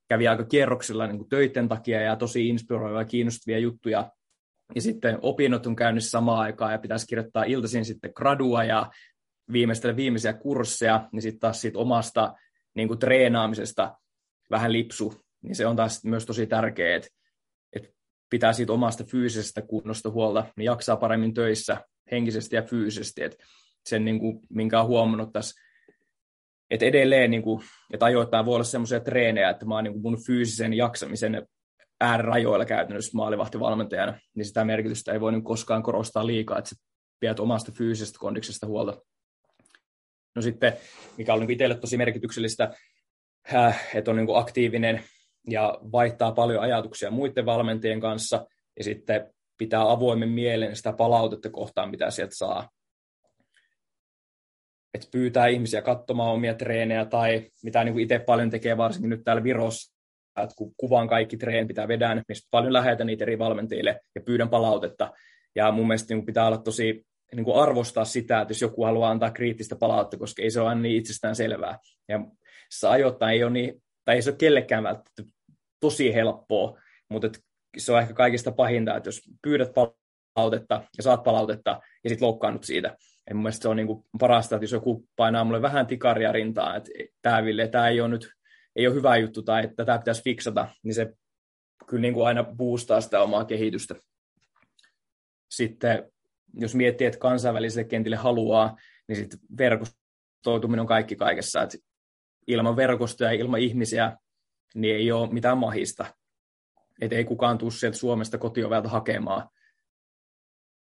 kävi aika kierroksilla niin kuin töiden takia ja tosi inspiroivia ja kiinnostavia juttuja. Ja sitten opinnot on käynnissä samaan aikaan ja pitäisi kirjoittaa iltaisin sitten gradua ja viimeistellä viimeisiä kursseja, niin sitten taas siitä omasta niin kuin treenaamisesta vähän lipsu, niin se on taas myös tosi tärkeää, että, että pitää siitä omasta fyysisestä kunnosta huolta, niin jaksaa paremmin töissä henkisesti ja fyysisesti, että sen, niin kuin, minkä on huomannut tässä että edelleen, niin kuin, että ajoittain voi olla semmoisia treenejä, että mä oon niin kuin mun fyysisen jaksamisen äärirajoilla käytännössä maalivahtivalmentajana, niin sitä merkitystä ei voi niin koskaan korostaa liikaa, että pidät omasta fyysisestä kondiksesta huolta. No sitten, mikä on niin itselle tosi merkityksellistä, äh, että on niin aktiivinen ja vaihtaa paljon ajatuksia muiden valmentajien kanssa, ja sitten pitää avoimen mielen sitä palautetta kohtaan, mitä sieltä saa. että pyytää ihmisiä katsomaan omia treenejä tai mitä niin itse paljon tekee varsinkin nyt täällä Virossa, että kun kuvaan kaikki treen pitää vedän, niin paljon lähetän niitä eri valmentajille ja pyydän palautetta. Ja mun mielestä niin pitää olla tosi niin kuin arvostaa sitä, että jos joku haluaa antaa kriittistä palautetta, koska ei se ole niin itsestään selvää. Ja se ajoittain ei ole niin, tai ei se ole kellekään välttämättä tosi helppoa, mutta se on ehkä kaikista pahinta, että jos pyydät palautetta ja saat palautetta ja sitten loukkaannut siitä. Ja mun mielestä se on niin kuin parasta, että jos joku painaa mulle vähän tikaria rintaa, että tämä Ville, tämä ei ole nyt ei ole hyvä juttu tai että tämä pitäisi fiksata, niin se kyllä niin kuin aina boostaa sitä omaa kehitystä. Sitten jos miettii, että kansainväliselle kentille haluaa, niin sitten verkostoituminen on kaikki kaikessa. Että ilman verkostoja ja ilman ihmisiä niin ei ole mitään mahista. Että ei kukaan tule sieltä Suomesta kotiovelta hakemaan.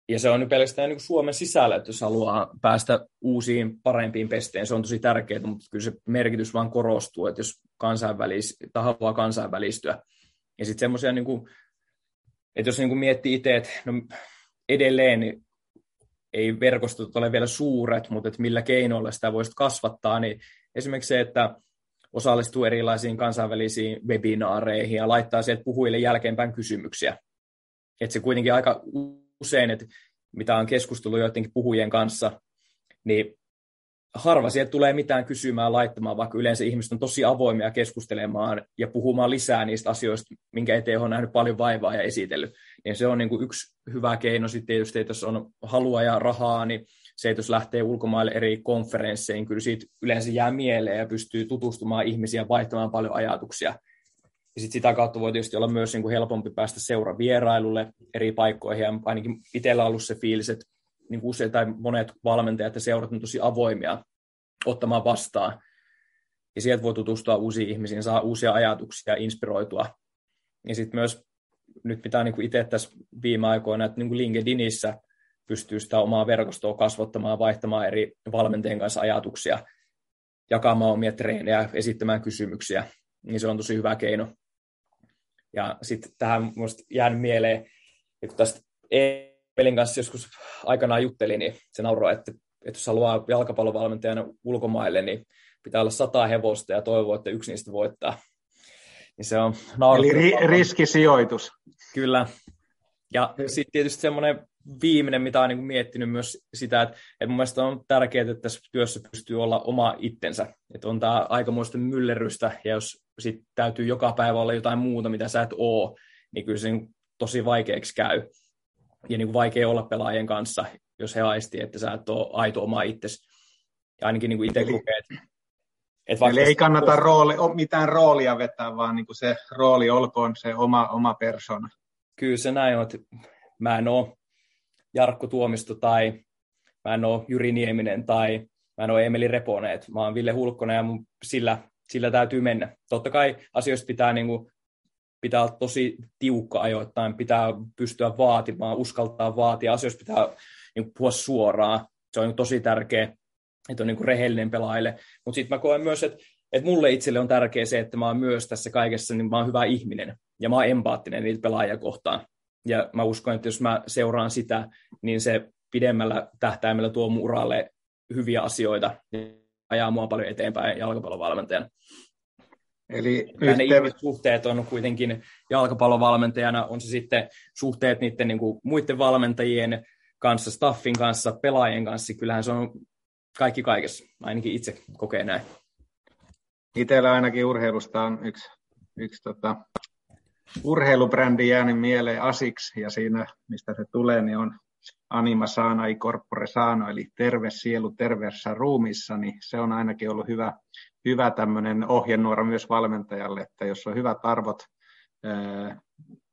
Ja se on pelkästään niin Suomen sisällä, että jos haluaa päästä uusiin parempiin pesteen, se on tosi tärkeää, mutta kyllä se merkitys vaan korostuu, että jos kansainvälis, tai haluaa kansainvälistyä. Ja sitten semmoisia, niin että jos niin kuin miettii itse, että no edelleen niin ei verkostot ole vielä suuret, mutta että millä keinoilla sitä voisi kasvattaa, niin esimerkiksi se, että osallistuu erilaisiin kansainvälisiin webinaareihin ja laittaa sieltä puhujille jälkeenpäin kysymyksiä. Että se kuitenkin aika usein, että mitä on keskustellut joidenkin puhujien kanssa, niin harva sieltä tulee mitään kysymään laittamaan, vaikka yleensä ihmiset on tosi avoimia keskustelemaan ja puhumaan lisää niistä asioista, minkä eteen on nähnyt paljon vaivaa ja esitellyt. Niin se on niin kuin yksi hyvä keino sitten tietysti, että jos on halua ja rahaa, niin se, että jos lähtee ulkomaille eri konferensseihin, kyllä siitä yleensä jää mieleen ja pystyy tutustumaan ihmisiä vaihtamaan paljon ajatuksia. Ja sit sitä kautta voi tietysti olla myös niin kuin helpompi päästä vierailulle eri paikkoihin. Ja ainakin itsellä on ollut se fiilis, että niin kuin usein tai monet valmentajat ja seurat on tosi avoimia ottamaan vastaan. Ja sieltä voi tutustua uusiin ihmisiin, saa uusia ajatuksia, inspiroitua. Ja sitten myös nyt pitää niin kuin itse tässä viime aikoina, että niin kuin LinkedInissä pystyy sitä omaa verkostoa kasvattamaan, vaihtamaan eri valmentajien kanssa ajatuksia, jakamaan omia treenejä, esittämään kysymyksiä, niin se on tosi hyvä keino. Ja sitten tähän minusta jäänyt mieleen, että kun tästä pelin kanssa joskus aikanaan juttelin, niin se nauroi, että, että jos haluaa jalkapallovalmentajana ulkomaille, niin pitää olla sata hevosta ja toivoa, että yksi niistä voittaa. Niin se on Eli ri- riskisijoitus. Kyllä. Ja sitten tietysti semmoinen viimeinen, mitä olen niin miettinyt myös sitä, että, että mun mielestä on tärkeää, että tässä työssä pystyy olla oma itsensä. Että on tämä aikamoista myllerrystä, ja jos sit täytyy joka päivä olla jotain muuta, mitä sä et oo, niin kyllä se tosi vaikeaksi käy ja niin kuin vaikea olla pelaajien kanssa, jos he aistii, että sä et ole aito oma itsesi. Ja ainakin niin kuin itse kokee, että että Eli ei kannata rooli, mitään roolia vetää, vaan niin kuin se rooli olkoon se oma, oma persona. Kyllä se näin on, että mä en ole Jarkko Tuomisto tai mä en ole Jyri Nieminen tai mä en ole Emeli Reponen, että mä oon Ville Hulkkonen ja mun sillä, sillä täytyy mennä. Totta kai asioista pitää niin kuin pitää olla tosi tiukka ajoittain, pitää pystyä vaatimaan, uskaltaa vaatia, asioista pitää niin puhua suoraan, se on niin tosi tärkeä, että on niin rehellinen pelaajille, mutta sitten mä koen myös, että, että mulle itselle on tärkeää se, että mä oon myös tässä kaikessa, niin mä oon hyvä ihminen, ja mä oon empaattinen niitä pelaajia kohtaan, ja mä uskon, että jos mä seuraan sitä, niin se pidemmällä tähtäimellä tuo mun uralle hyviä asioita, ajaa mua paljon eteenpäin jalkapallovalmentajana. Eli yhteen... ne suhteet on kuitenkin jalkapallovalmentajana, on se sitten suhteet niiden niin kuin, muiden valmentajien kanssa, staffin kanssa, pelaajien kanssa, kyllähän se on kaikki kaikessa, ainakin itse kokee näin. Itsellä ainakin urheilusta on yksi, yksi tota, urheilubrändi jäänyt mieleen Asics, ja siinä, mistä se tulee, niin on anima sana i corpore sano, eli terve sielu terveessä ruumissa, niin se on ainakin ollut hyvä, hyvä tämmöinen ohjenuora myös valmentajalle, että jos on hyvät arvot,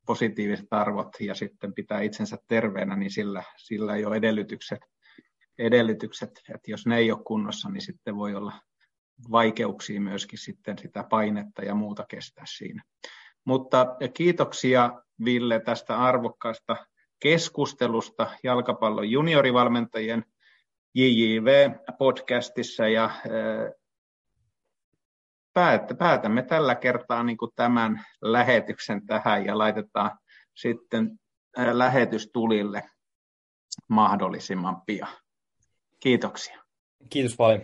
positiiviset arvot ja sitten pitää itsensä terveenä, niin sillä, sillä ei ole edellytykset, edellytykset, että jos ne ei ole kunnossa, niin sitten voi olla vaikeuksia myöskin sitten sitä painetta ja muuta kestää siinä. Mutta kiitoksia Ville tästä arvokkaasta keskustelusta jalkapallon juniorivalmentajien JJV-podcastissa ja päätämme tällä kertaa niin kuin tämän lähetyksen tähän ja laitetaan sitten lähetys tulille mahdollisimman pian. Kiitoksia. Kiitos paljon.